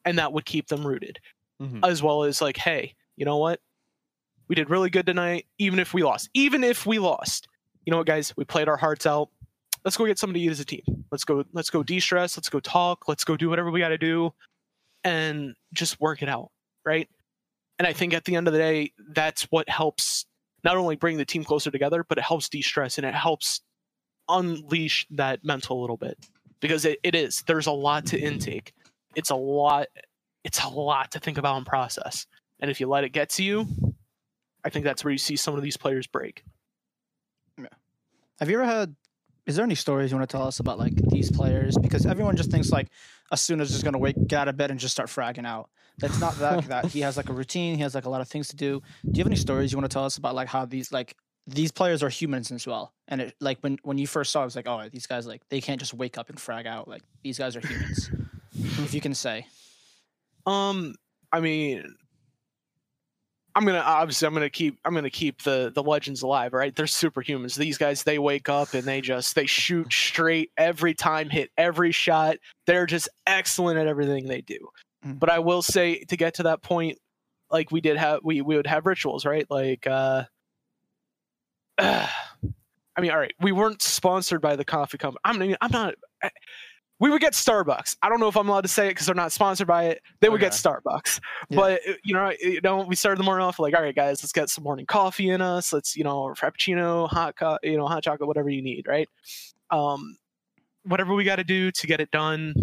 and that would keep them rooted Mhm. as well as like hey you know what? We did really good tonight even if we lost even if we lost. You know what guys? We played our hearts out. Let's go get something to eat as a team. Let's go let's go de-stress. Let's go talk. Let's go do whatever we got to do and just work it out right? And i think at the end of the day that's what helps not only bring the team closer together but it helps de-stress and it helps unleash that mental a little bit because it, it is. There's a lot to intake. It's a lot it's a lot to think about and process and if you let it get to you i think that's where you see some of these players break Have you ever had? Is there any stories you want to tell us about like these players? Because everyone just thinks like Asuna is just gonna wake, get out of bed, and just start fragging out. That's not that. that he has like a routine. He has like a lot of things to do. Do you have any stories you want to tell us about like how these like these players are humans as well? And it, like when when you first saw, it, it was like, oh, these guys like they can't just wake up and frag out. Like these guys are humans. if you can say, Um, I mean, I'm gonna obviously I'm gonna keep I'm gonna keep the the legends alive, right? They're superhumans. These guys they wake up and they just they shoot straight every time, hit every shot. They're just excellent at everything they do. Mm. But I will say to get to that point, like we did have we we would have rituals, right? Like uh I mean, all right, we weren't sponsored by the coffee company. I'm I'm not we would get Starbucks. I don't know if I'm allowed to say it because they're not sponsored by it. They would get Starbucks, Yeah. but uh, you know, you know, we started the morning off like, all right, guys, let's get some morning coffee in us. Let's, you know, frappuccino, hot, co- you know, hot chocolate, whatever you need, right? Um, whatever we got to do to get it done,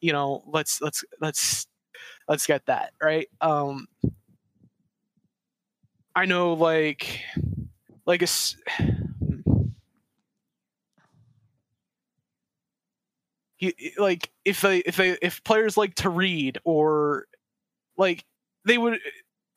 you know, let's let's let's let's get that right. Um, I know, like, like a. like if they if they if players like to read or like they would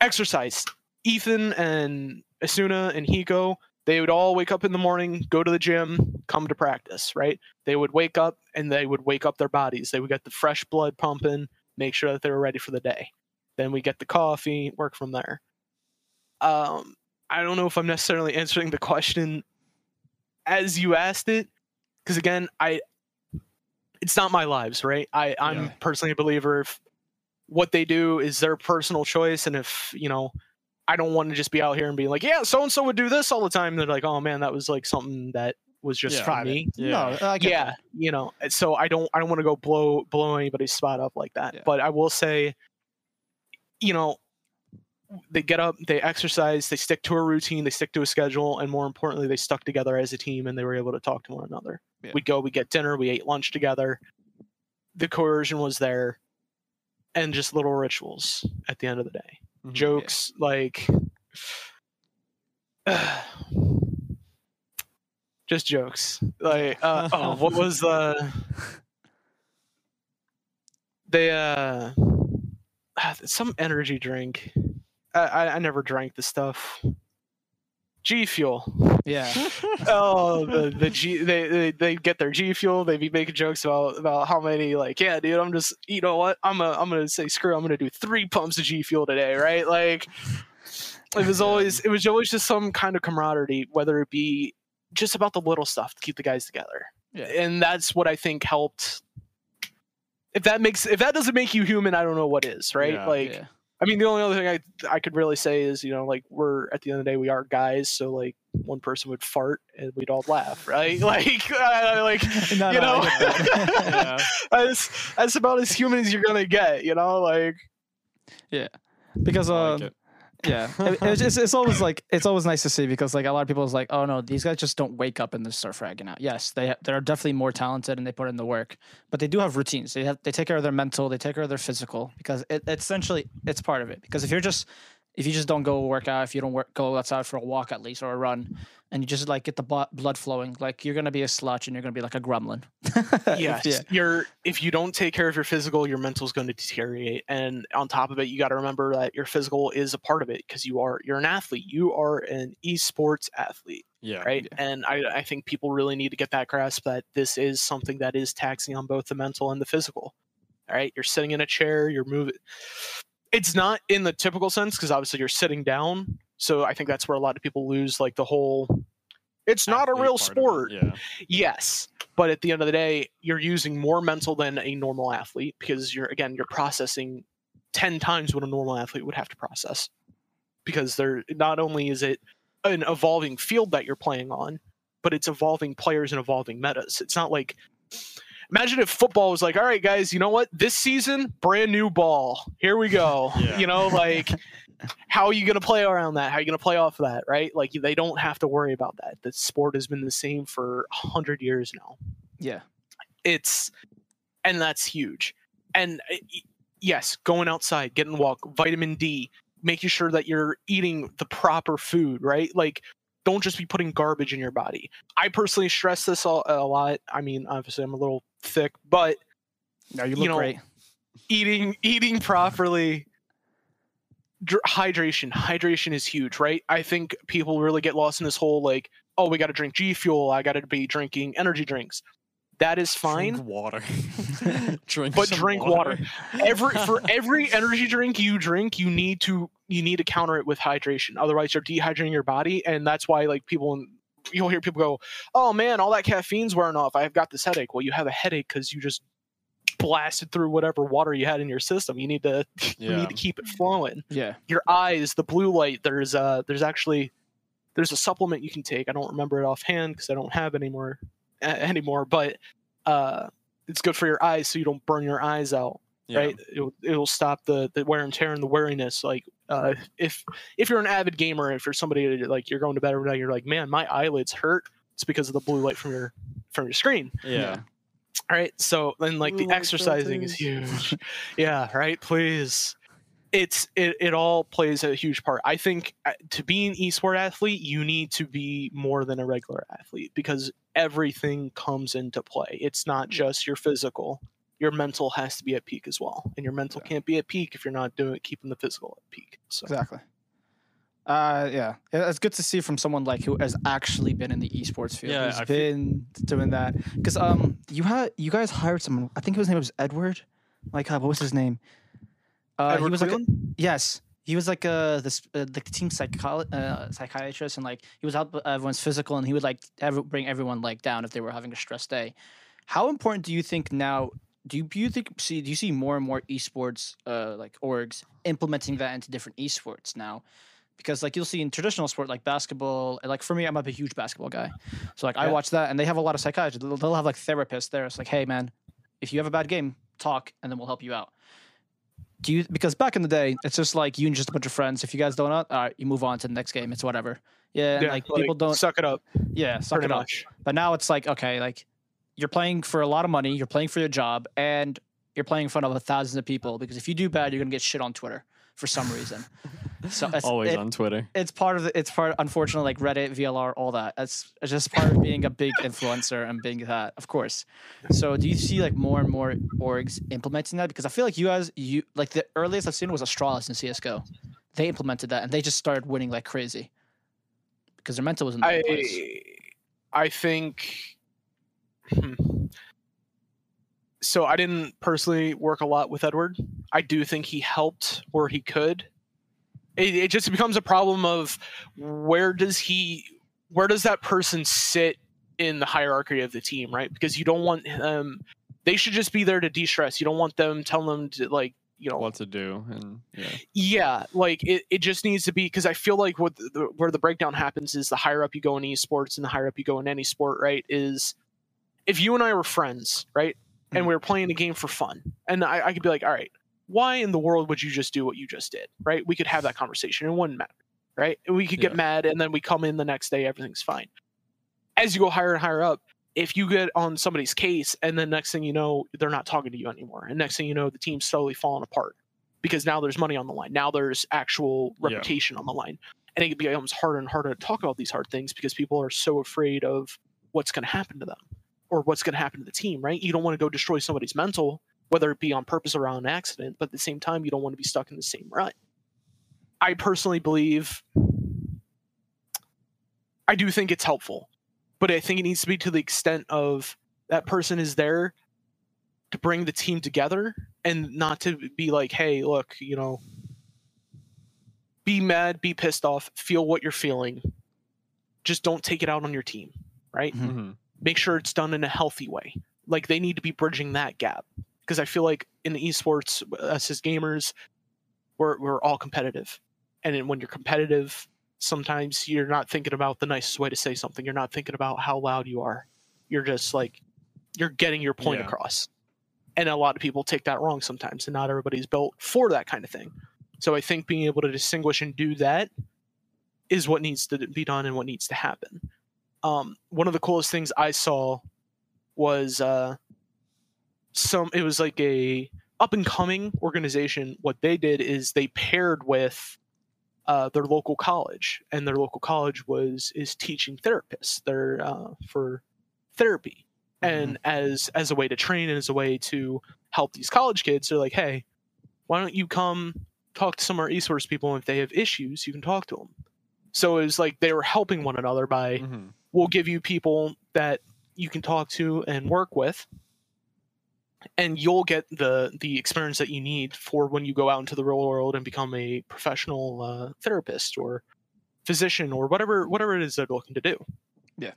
exercise. Ethan and asuna and hiko they would all wake up in the morning go to the gym come to practice right? They would wake up and they would wake up their bodies. They would get the fresh blood pumping make sure that they were ready for the day. Then we get the coffee work from there. Um i don't know if i'm necessarily answering the question as you asked it because again i it's not my lives, right? I, I'm Yeah. personally a believer if what they do is their personal choice, and if you know, I don't want to just be out here and be like, yeah, so and so would do this all the time. They're like, oh man, that was like something that was just Yeah. for Private. me. Yeah. no, I Yeah, that. you know, so I don't, I don't want to go blow blow anybody's spot up like that. Yeah. But I will say, you know, they get up, they exercise, they stick to a routine, they stick to a schedule, and more importantly, they stuck together as a team and they were able to talk to one another. Yeah. We'd go, we get dinner, we ate lunch together. the coercion was there, and just little rituals at the end of the day. Mhm. Jokes like. just jokes like uh, oh what was the they uh some energy drink I, I i never drank the stuff g fuel Yeah. oh the the g they, they they get their g fuel they be making jokes about about how many like yeah dude i'm just you know what i'm a, i'm gonna say screw i'm gonna do three pumps of g fuel today right like it was always it was always just some kind of camaraderie whether it be just about the little stuff to keep the guys together Yeah. and that's what i think helped if that makes if that doesn't make you human i don't know what is right Yeah. like yeah. I mean, the only other thing I I could really say is, you know, like we're at the end of the day, we are guys, so like one person would fart and we'd all laugh, right? Like, uh, like No, you no, know, I get. Yeah. that's that's about as human as you're gonna get, you know, like yeah, because I uh, like it. Yeah, it, it's, just, it's always like it's always nice to see because like a lot of people is like, oh no, these guys just don't wake up and just start fragging out. Yes, they they're definitely more talented and they put in the work, but they do have routines. They have they take care of their mental, they take care of their physical because it, essentially it's part of it. Because if you're just if you just don't go work out, if you don't work, go outside for a walk at least or a run, and you just like get the bu- blood flowing, like you're gonna be a slouch and you're gonna be like a gremlin. yes, yeah, you're if you don't take care of your physical, your mental is going to deteriorate, and on top of it, you got to remember that your physical is a part of it because you are you're an athlete, you are an esports athlete. Yeah. right? And I, I think people really need to get that grasp that this is something that is taxing on both the mental and the physical. All right, you're sitting in a chair, you're moving. It's not in the typical sense because obviously you're sitting down. So I think that's where a lot of people lose like the whole. It's not a real sport. Yeah. Yes, but at the end of the day, you're using more mental than a normal athlete because you're again you're processing ten times what a normal athlete would have to process because they're not only is it an evolving field that you're playing on, but it's evolving players and evolving metas. It's not like imagine if football was like, all right, guys, you know what? This season, brand new ball. Here we go. Yeah. You know, like how are you going to play around that? How are you going to play off of that? Right? Like they don't have to worry about that. The sport has been the same for a hundred years now. yeah, It's and that's huge. And uh, yes, going outside, getting a walk, vitamin D, making sure that you're eating the proper food, right? Like don't just be putting garbage in your body. I personally stress this a, a lot. I mean, obviously I'm a little thick, but no, you You look know, great. eating eating properly dr- hydration hydration is huge right i think people really get lost in this whole like oh we got to drink g fuel i got to be drinking energy drinks that is fine Drink water. drink But drink water. every for every energy drink you drink you need to you need to counter it with hydration. Otherwise you're dehydrating your body and that's why like people you'll hear people go oh man all that caffeine's wearing off. I've got this headache. Well you have a headache because you just blasted through whatever water you had in your system. You need to you need to keep it flowing. Yeah, your eyes the blue light there's uh there's actually there's a supplement you can take. I don't remember it offhand because i don't have any more uh, anymore but uh it's good for your eyes so you don't burn your eyes out Yeah. right? It'll, it'll stop the the wear and tear and the weariness. Like uh if if you're an avid gamer if you're somebody like you're going to bed every night you're like man my eyelids hurt. It's because of the blue light from your from your screen. Yeah. all right? So then like Blue the light exercising is huge. Yeah right? Please. It's it, it all plays a huge part. I think uh, to be an esport athlete you need to be more than a regular athlete because everything comes into play. It's not just your physical your mental has to be at peak as well and your mental Yeah. can't be at peak if you're not doing keeping the physical at peak so exactly. Uh, yeah, Yeah, it's good to see from someone like who has actually been in the esports field. Yeah, who's I feel- been doing that. Because um, you had you guys hired someone. I think his name was Edward. Like, uh, what was his name? Uh, he Edward was like, a, yes, he was like uh this uh, the team psycholo- uh, psychiatrist, and like he was out everyone's physical, and he would like ever bring everyone like down if they were having a stress day. How important do you think now? Do you, think see do you see more and more esports uh like orgs implementing that into different esports now? Because like you'll see in traditional sport like basketball, like for me, I'm a huge basketball guy, so like I watch that, and they have a lot of psychiatrists. They'll, they'll have like therapists there. It's like, hey man, if you have a bad game, talk, and then we'll help you out. Do you because back in the day, it's just like you and just a bunch of friends. If you guys don't, all right, you move on to the next game. It's whatever. Yeah, Yeah, like people don't. suck it up Yeah, suck pretty it up. much But now it's like okay, like you're playing for a lot of money, you're playing for your job, and you're playing in front of thousands of people because if you do bad, you're gonna get shit on Twitter for some reason. So it's, Always it- on Twitter. it's part of the, it's part unfortunately like Reddit, VLR, all that. It's, it's just part of being a big influencer and being that, of course. So do you see like more and more orgs implementing that? Because I feel like you guys, you like the earliest I've seen was Astralis in CS:GO. They implemented that and they just started winning like crazy because their mental was in the right place. I I think. Hmm. So I didn't personally work a lot with Edward. I do think he helped where he could. It, it just becomes a problem of where does he, where does that person sit in the hierarchy of the team, right? Because you don't want them. They should just be there to de-stress. You don't want them telling them to like you know What to do and yeah. yeah like it, it just needs to be because i feel like what the, where the breakdown happens is the higher up you go in esports and the higher up you go in any sport right is if you and i were friends right and Mhm. we were playing a game for fun and I, I could be like all right why in the world would you just do what you just did right we could have that conversation it wouldn't matter right we could get Yeah. mad and then we come in the next day everything's fine as you go higher and higher up if you get on somebody's case and then next thing you know they're not talking to you anymore and next thing you know the team's slowly falling apart because now there's money on the line now there's actual Yeah. reputation on the line and it becomes harder and harder to talk about these hard things because people are so afraid of what's going to happen to them or what's going to happen to the team right you don't want to go destroy somebody's mental whether it be on purpose or on accident but at the same time you don't want to be stuck in the same rut i personally believe i do think it's helpful but I think it needs to be to the extent of that person is there to bring the team together and not to be like, hey, look, you know, be mad, be pissed off, feel what you're feeling. Just don't take it out on your team, right? Mhm. Make sure it's done in a healthy way. Like they need to be bridging that gap because I feel like in esports, us as gamers, we're we're all competitive, and when you're competitive, sometimes you're not thinking about the nicest way to say something. You're not thinking about how loud you are. You're just like you're getting your point Yeah. across. And a lot of people take that wrong sometimes, and not everybody's built for that kind of thing. So I think being able to distinguish and do that is what needs to be done and what needs to happen. Um, one of the coolest things I saw was uh, some. It was like a up and coming organization. What they did is they paired with uh, their local college, and their local college was is teaching therapists. They're uh, for therapy, and as as a way to train and as a way to help these college kids, they're like, hey, why don't you come talk to some of our esports people? And if they have issues, you can talk to them. So it was like they were helping one another by hmm we'll give you people that you can talk to and work with. And you'll get the the experience that you need for when you go out into the real world and become a professional uh, therapist or physician or whatever whatever it is they're looking to do. Yeah.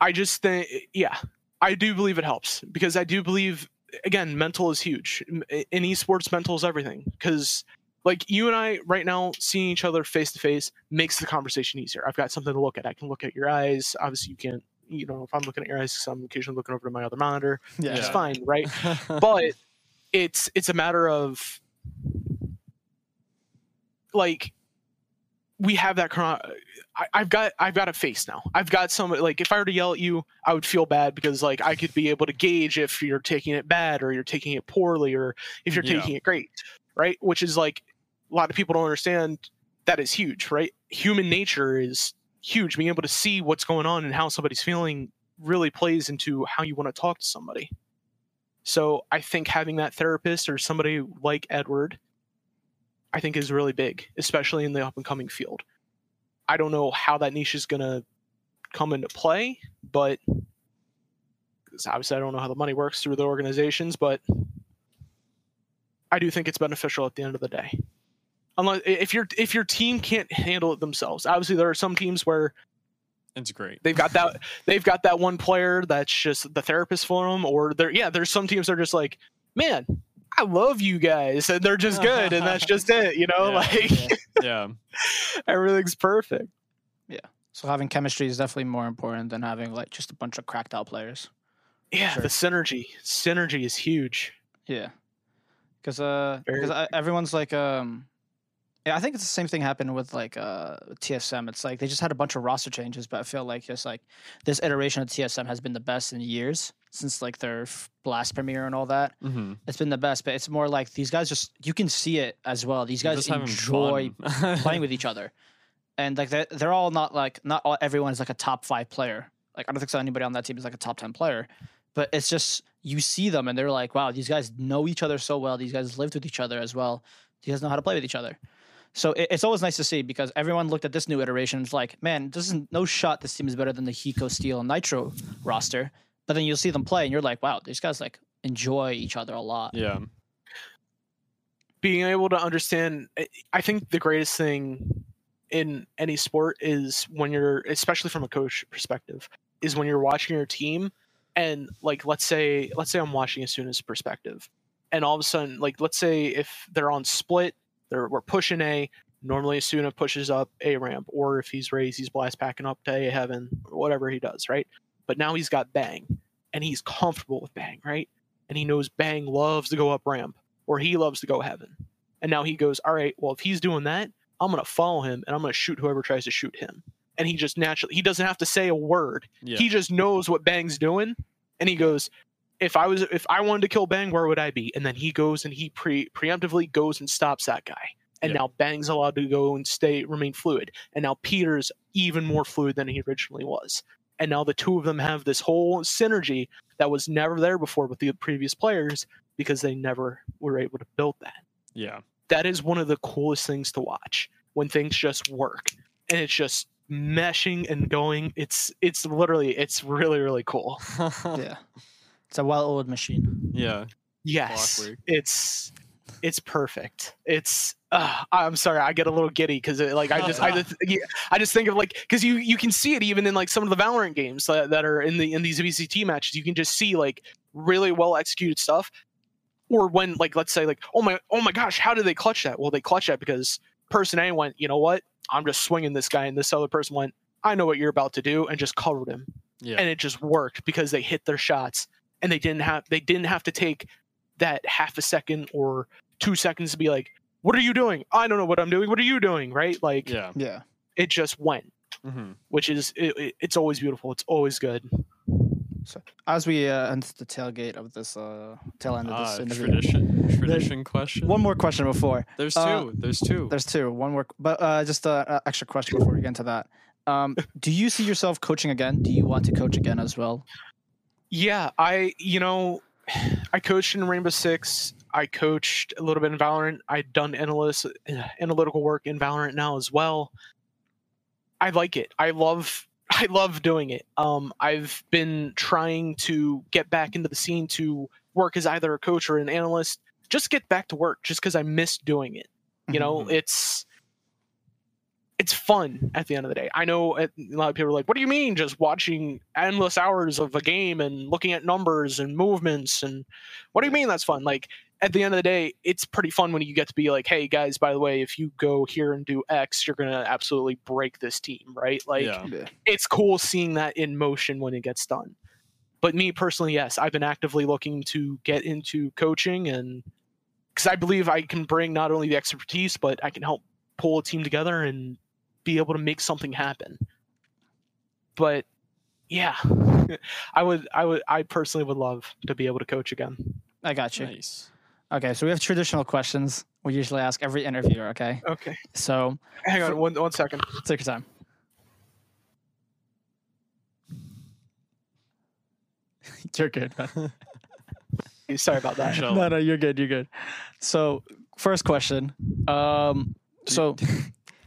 i just think yeah i do believe it helps because i do believe again mental is huge. In esports mental is everything because like you and I right now seeing each other face to face makes the conversation easier. I've got something to look at. I can look at your eyes. Obviously, you can't. You know, if I'm looking at your eyes, I'm occasionally looking over to my other monitor. Yeah. It's fine, right? but it's it's a matter of like we have that. I, I've got I've got a face now. I've got some like if I were to yell at you, I would feel bad because like I could be able to gauge if you're taking it bad or you're taking it poorly or if you're Yeah. taking it great, right? Which is like a lot of people don't understand. That is huge, right? Human nature is huge. Being able to see what's going on and how somebody's feeling really plays into how you want to talk to somebody. So I think having that therapist or somebody like Edward, I think is really big, especially in the up and coming field. I don't know how that niche is gonna come into play, but obviously I don't know how the money works through the organizations, but I do think it's beneficial at the end of the day. Unless if your if your team can't handle it themselves, obviously there are some teams where it's great. they've got that they've got that one player that's just the therapist for them or they're yeah there's some teams that are just like man i love you guys and they're just good and that's just it you know Yeah. like yeah. everything's perfect Yeah. So having chemistry is definitely more important than having like just a bunch of cracked out players. yeah Sure. the synergy synergy is huge Yeah, because uh, because everyone's like um, Yeah, I think it's the same thing happened with like uh, TSM. It's like they just had a bunch of roster changes, but I feel like just like this iteration of TSM has been the best in years since like their BLAST Premier and all that. Mm-hmm. It's been the best, but it's more like these guys just you can see it as well. These guys enjoy playing with each other, and like they're, they're all not like not all, everyone is like a top five player. Like I don't think so anybody on that team is like a top ten player, but it's just you see them and they're like, wow, these guys know each other so well. These guys lived with each other as well. These guys know how to play with each other. So it, it's always nice to see because everyone looked at this new iteration and was like, man, this is no shot. This team is better than the Hiko, Steel, and Nitro roster. But then you'll see them play and you're like, wow, these guys like enjoy each other a lot. yeah. being able to understand I- i think the greatest thing in any sport is when you're especially from a coach perspective is when you're watching your team and like let's say let's say i'm watching Asuna's perspective and all of a sudden like let's say if they're on split they're we're pushing a normally Asuna pushes up a ramp or if he's Raze he's blast packing up to a heaven or whatever he does right but now he's got bang and he's comfortable with bang right and he knows bang loves to go up ramp or he loves to go heaven. And now he goes, all right, well, if he's doing that, I'm going to follow him and I'm going to shoot whoever tries to shoot him. And he just naturally, he doesn't have to say a word. Yeah. He just knows what Bang's doing. And he goes, if I was, if I wanted to kill Bang, where would I be? And then he goes and he pre preemptively goes and stops that guy. And Yeah. now Bang's allowed to go and stay, remain fluid. And now Peter's even more fluid than he originally was. And now the two of them have this whole synergy that was never there before with the previous players because they never were able to build that. yeah. That is one of the coolest things to watch when things just work and it's just meshing and going. It's it's literally it's really really cool. Yeah. It's a well-oiled machine. yeah. Yes, Clockwork. it's it's perfect. It's uh, I'm sorry, I get a little giddy because like I just I just yeah, I just think of like because you you can see it even in like some of the Valorant games that, that are in the in these VCT matches. You can just see like really well executed stuff. Or when like let's say like oh my oh my gosh how did they clutch that? Well they clutch that because person A went you know what I'm just swinging this guy and this other person went I know what you're about to do and just covered him Yeah. and it just worked because they hit their shots and they didn't have they didn't have to take that half a second or two seconds to be like what are you doing i don't know what i'm doing what are you doing right like yeah. Yeah. it just went hmm which is it, it- it's always beautiful it's always good So, As we uh, enter the tailgate of this uh, tail end of this Uh, interview, tradition. Tradition question. one more question before. There's two. uh, There's two. There's two. One more, but uh, just an uh, extra question before we get into that. Um, do you see yourself coaching again? Do you want to coach again as well? Yeah i you know i coached in rainbow six. I coached a little bit in valorant. I'd done analyst, analytical work in valorant now as well. I like it. I love i love doing it. Um i've been trying to get back into the scene to work as either a coach or an analyst. Just get back to work just because i miss doing it. You know Mhm. it's it's fun at the end of the day i know a lot of people are like what do you mean just watching endless hours of a game and looking at numbers and movements and what do you mean that's fun like at the end of the day it's pretty fun when you get to be like hey guys by the way if you go here and do x you're gonna absolutely break this team right like yeah. Yeah. it's cool seeing that in motion when it gets done. But me personally, yes, I've been actively looking to get into coaching and because I believe I can bring not only the expertise, but I can help pull a team together and be able to make something happen. But yeah, I would, I would, I personally would love to be able to coach again. I got you. Nice. Okay, so we have traditional questions we usually ask every interviewer. Okay, Okay, so hang on one, one second. take your time. You're good, man. Sorry about that. No, no, you're good. You're good. So, first question. Um, so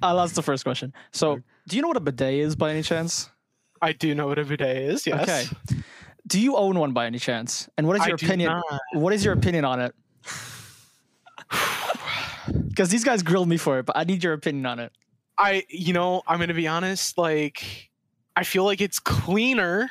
I'll ask the first question. So, do you know what a bidet is by any chance? I do know what a bidet is. Yes. Okay. Do you own one by any chance? And what is your do opinion? What is your opinion on it? Because these guys grilled me for it, but I need your opinion on it. I, you know, I'm gonna be honest. Like, I feel like it's cleaner.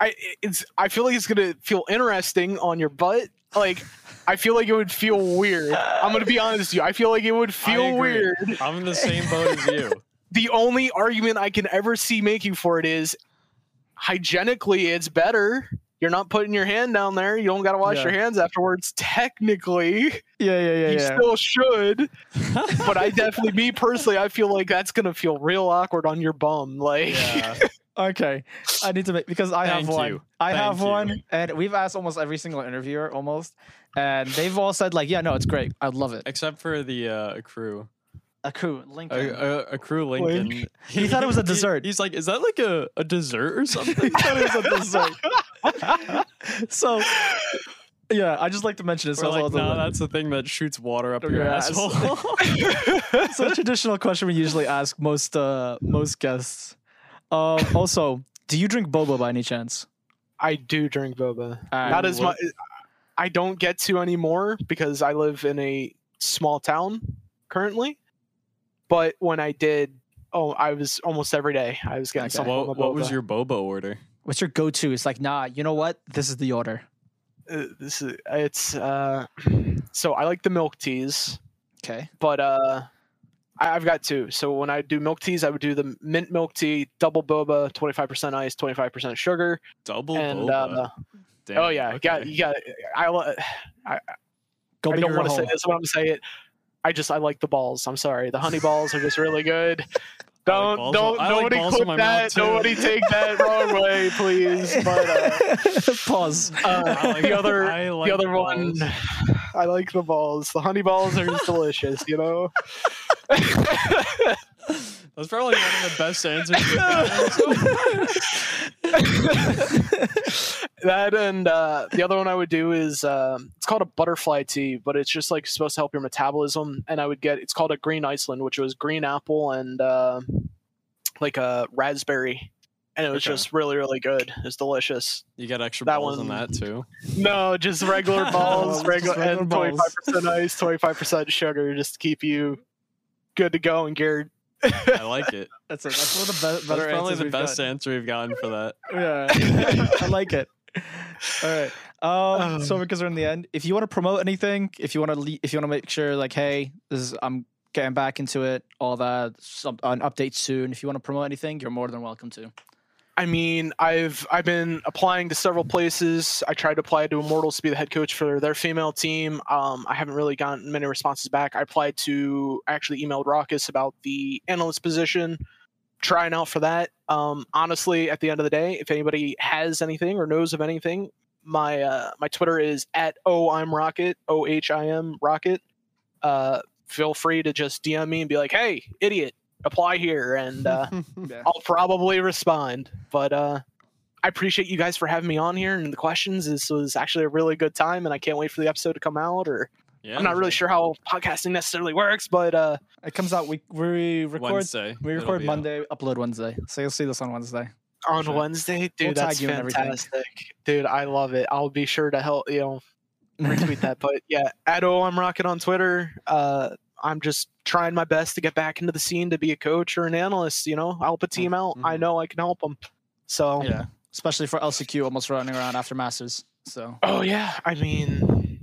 I, it's. I feel like it's gonna feel interesting on your butt. Like, I feel like it would feel weird. I'm gonna be honest with you. I feel like it would feel weird. I'm in the same boat as you. The only argument I can ever see making for it is, hygienically, it's better. you're not putting your hand down there. You don't got to wash Yeah. your hands afterwards. Technically, Yeah, yeah, yeah, you yeah. still should. But I definitely, me personally, I feel like that's gonna feel real awkward on your bum. Like, Yeah. Okay, I need to make because I have one. you. I Thank have you. one, and we've asked almost every single interviewer almost, and they've all said like, "Yeah, no, it's great. I love it." Except for the uh, crew. Akrew, Lincoln. a, Akrew Lincoln. He thought it was a dessert. he's like, is that like a, a dessert or something? He thought it was a dessert. so, yeah, I just like to mention it. So, like, like- that's the thing that shoots water up your your ass. asshole. so a traditional question we usually ask most uh most guests. Um, also, do you drink boba by any chance? I do drink boba. Alright. Not as what- much. I don't get to anymore because I live in a small town currently. But when I did, oh, I was almost every day. I was getting Okay. something. what, from what was your boba order? What's your go-to? It's like, nah, you know what? This is the order. Uh, this is it's. uh So I like the milk teas, Okay. but uh I, I've got two. So when I do milk teas, I would do the mint milk tea, double boba, twenty five percent ice, twenty five percent sugar, Double and boba. uh, Damn, oh yeah, okay. got you got. I li- Go I don't want to say this, but I'm gonna say it. I just I like the balls. I'm sorry, the honey balls are just really good. Don't balls don't in- like nobody clip that. Nobody take that wrong way, please. But uh, Pause. uh, I like- the other I like the other one. I like the balls. The honey balls are just delicious. You know. That's probably one of the best answers that and uh, the other one I would do is um, it's called a butterfly tea, but it's just like supposed to help your metabolism. And I would get it's called a green Iceland, which was green apple and uh, like a raspberry, and it was Okay. just really really good. It's delicious. You got extra That balls one- that too. No, just regular balls, Just regular, regular and twenty five percent ice, twenty five percent sugar, just to keep you good to go and geared. I like it. That's it. That's one of the be- That's probably answers the we've best gotten. answer we've gotten for that. Yeah, I like it. All right. Um, Um, so because we're in the end, if you want to promote anything, if you want to, le- if you want to make sure, like, hey, this is I'm getting back into it, all that, some, an update soon. If you want to promote anything, you're more than welcome to. I mean, I've I've been applying to several places. I tried to apply to Immortals to be the head coach for their female team. Um, I haven't really gotten many responses back. I applied to actually emailed Raucus about the analyst position, trying out for that. Um, honestly, at the end of the day, if anybody has anything or knows of anything, my uh, my Twitter is at oh I'm Rocket O H I M Rocket. Uh, feel free to just DM me and be like, hey, idiot, apply here, and uh, Yeah. I'll probably respond. But uh, I appreciate you guys for having me on here and the questions. This was actually a really good time, and I can't wait for the episode to come out. Or Yeah. I'm not really sure how podcasting necessarily works, but uh, It comes out. We we record. Wednesday. We record be out. Monday, upload Wednesday. So you'll see this on Wednesday. on Sure. Wednesday, dude, We'll that's you and everything. fantastic, dude. I love it. I'll be sure to help you know retweet that. But yeah, at O I'm Rocket on Twitter. Uh, I'm just trying my best to get back into the scene to be a coach or an analyst. You know, help a team out. I Mhm. know I can help them. So Yeah, especially for LCQ, almost running around after Masters. So Oh yeah, I mean,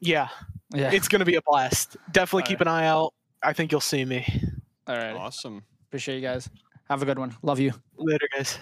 yeah, yeah. it's gonna be a blast. Definitely All keep an eye out. I think you'll see me All right. Awesome. Appreciate you guys. Have a good one. Love you. later, guys.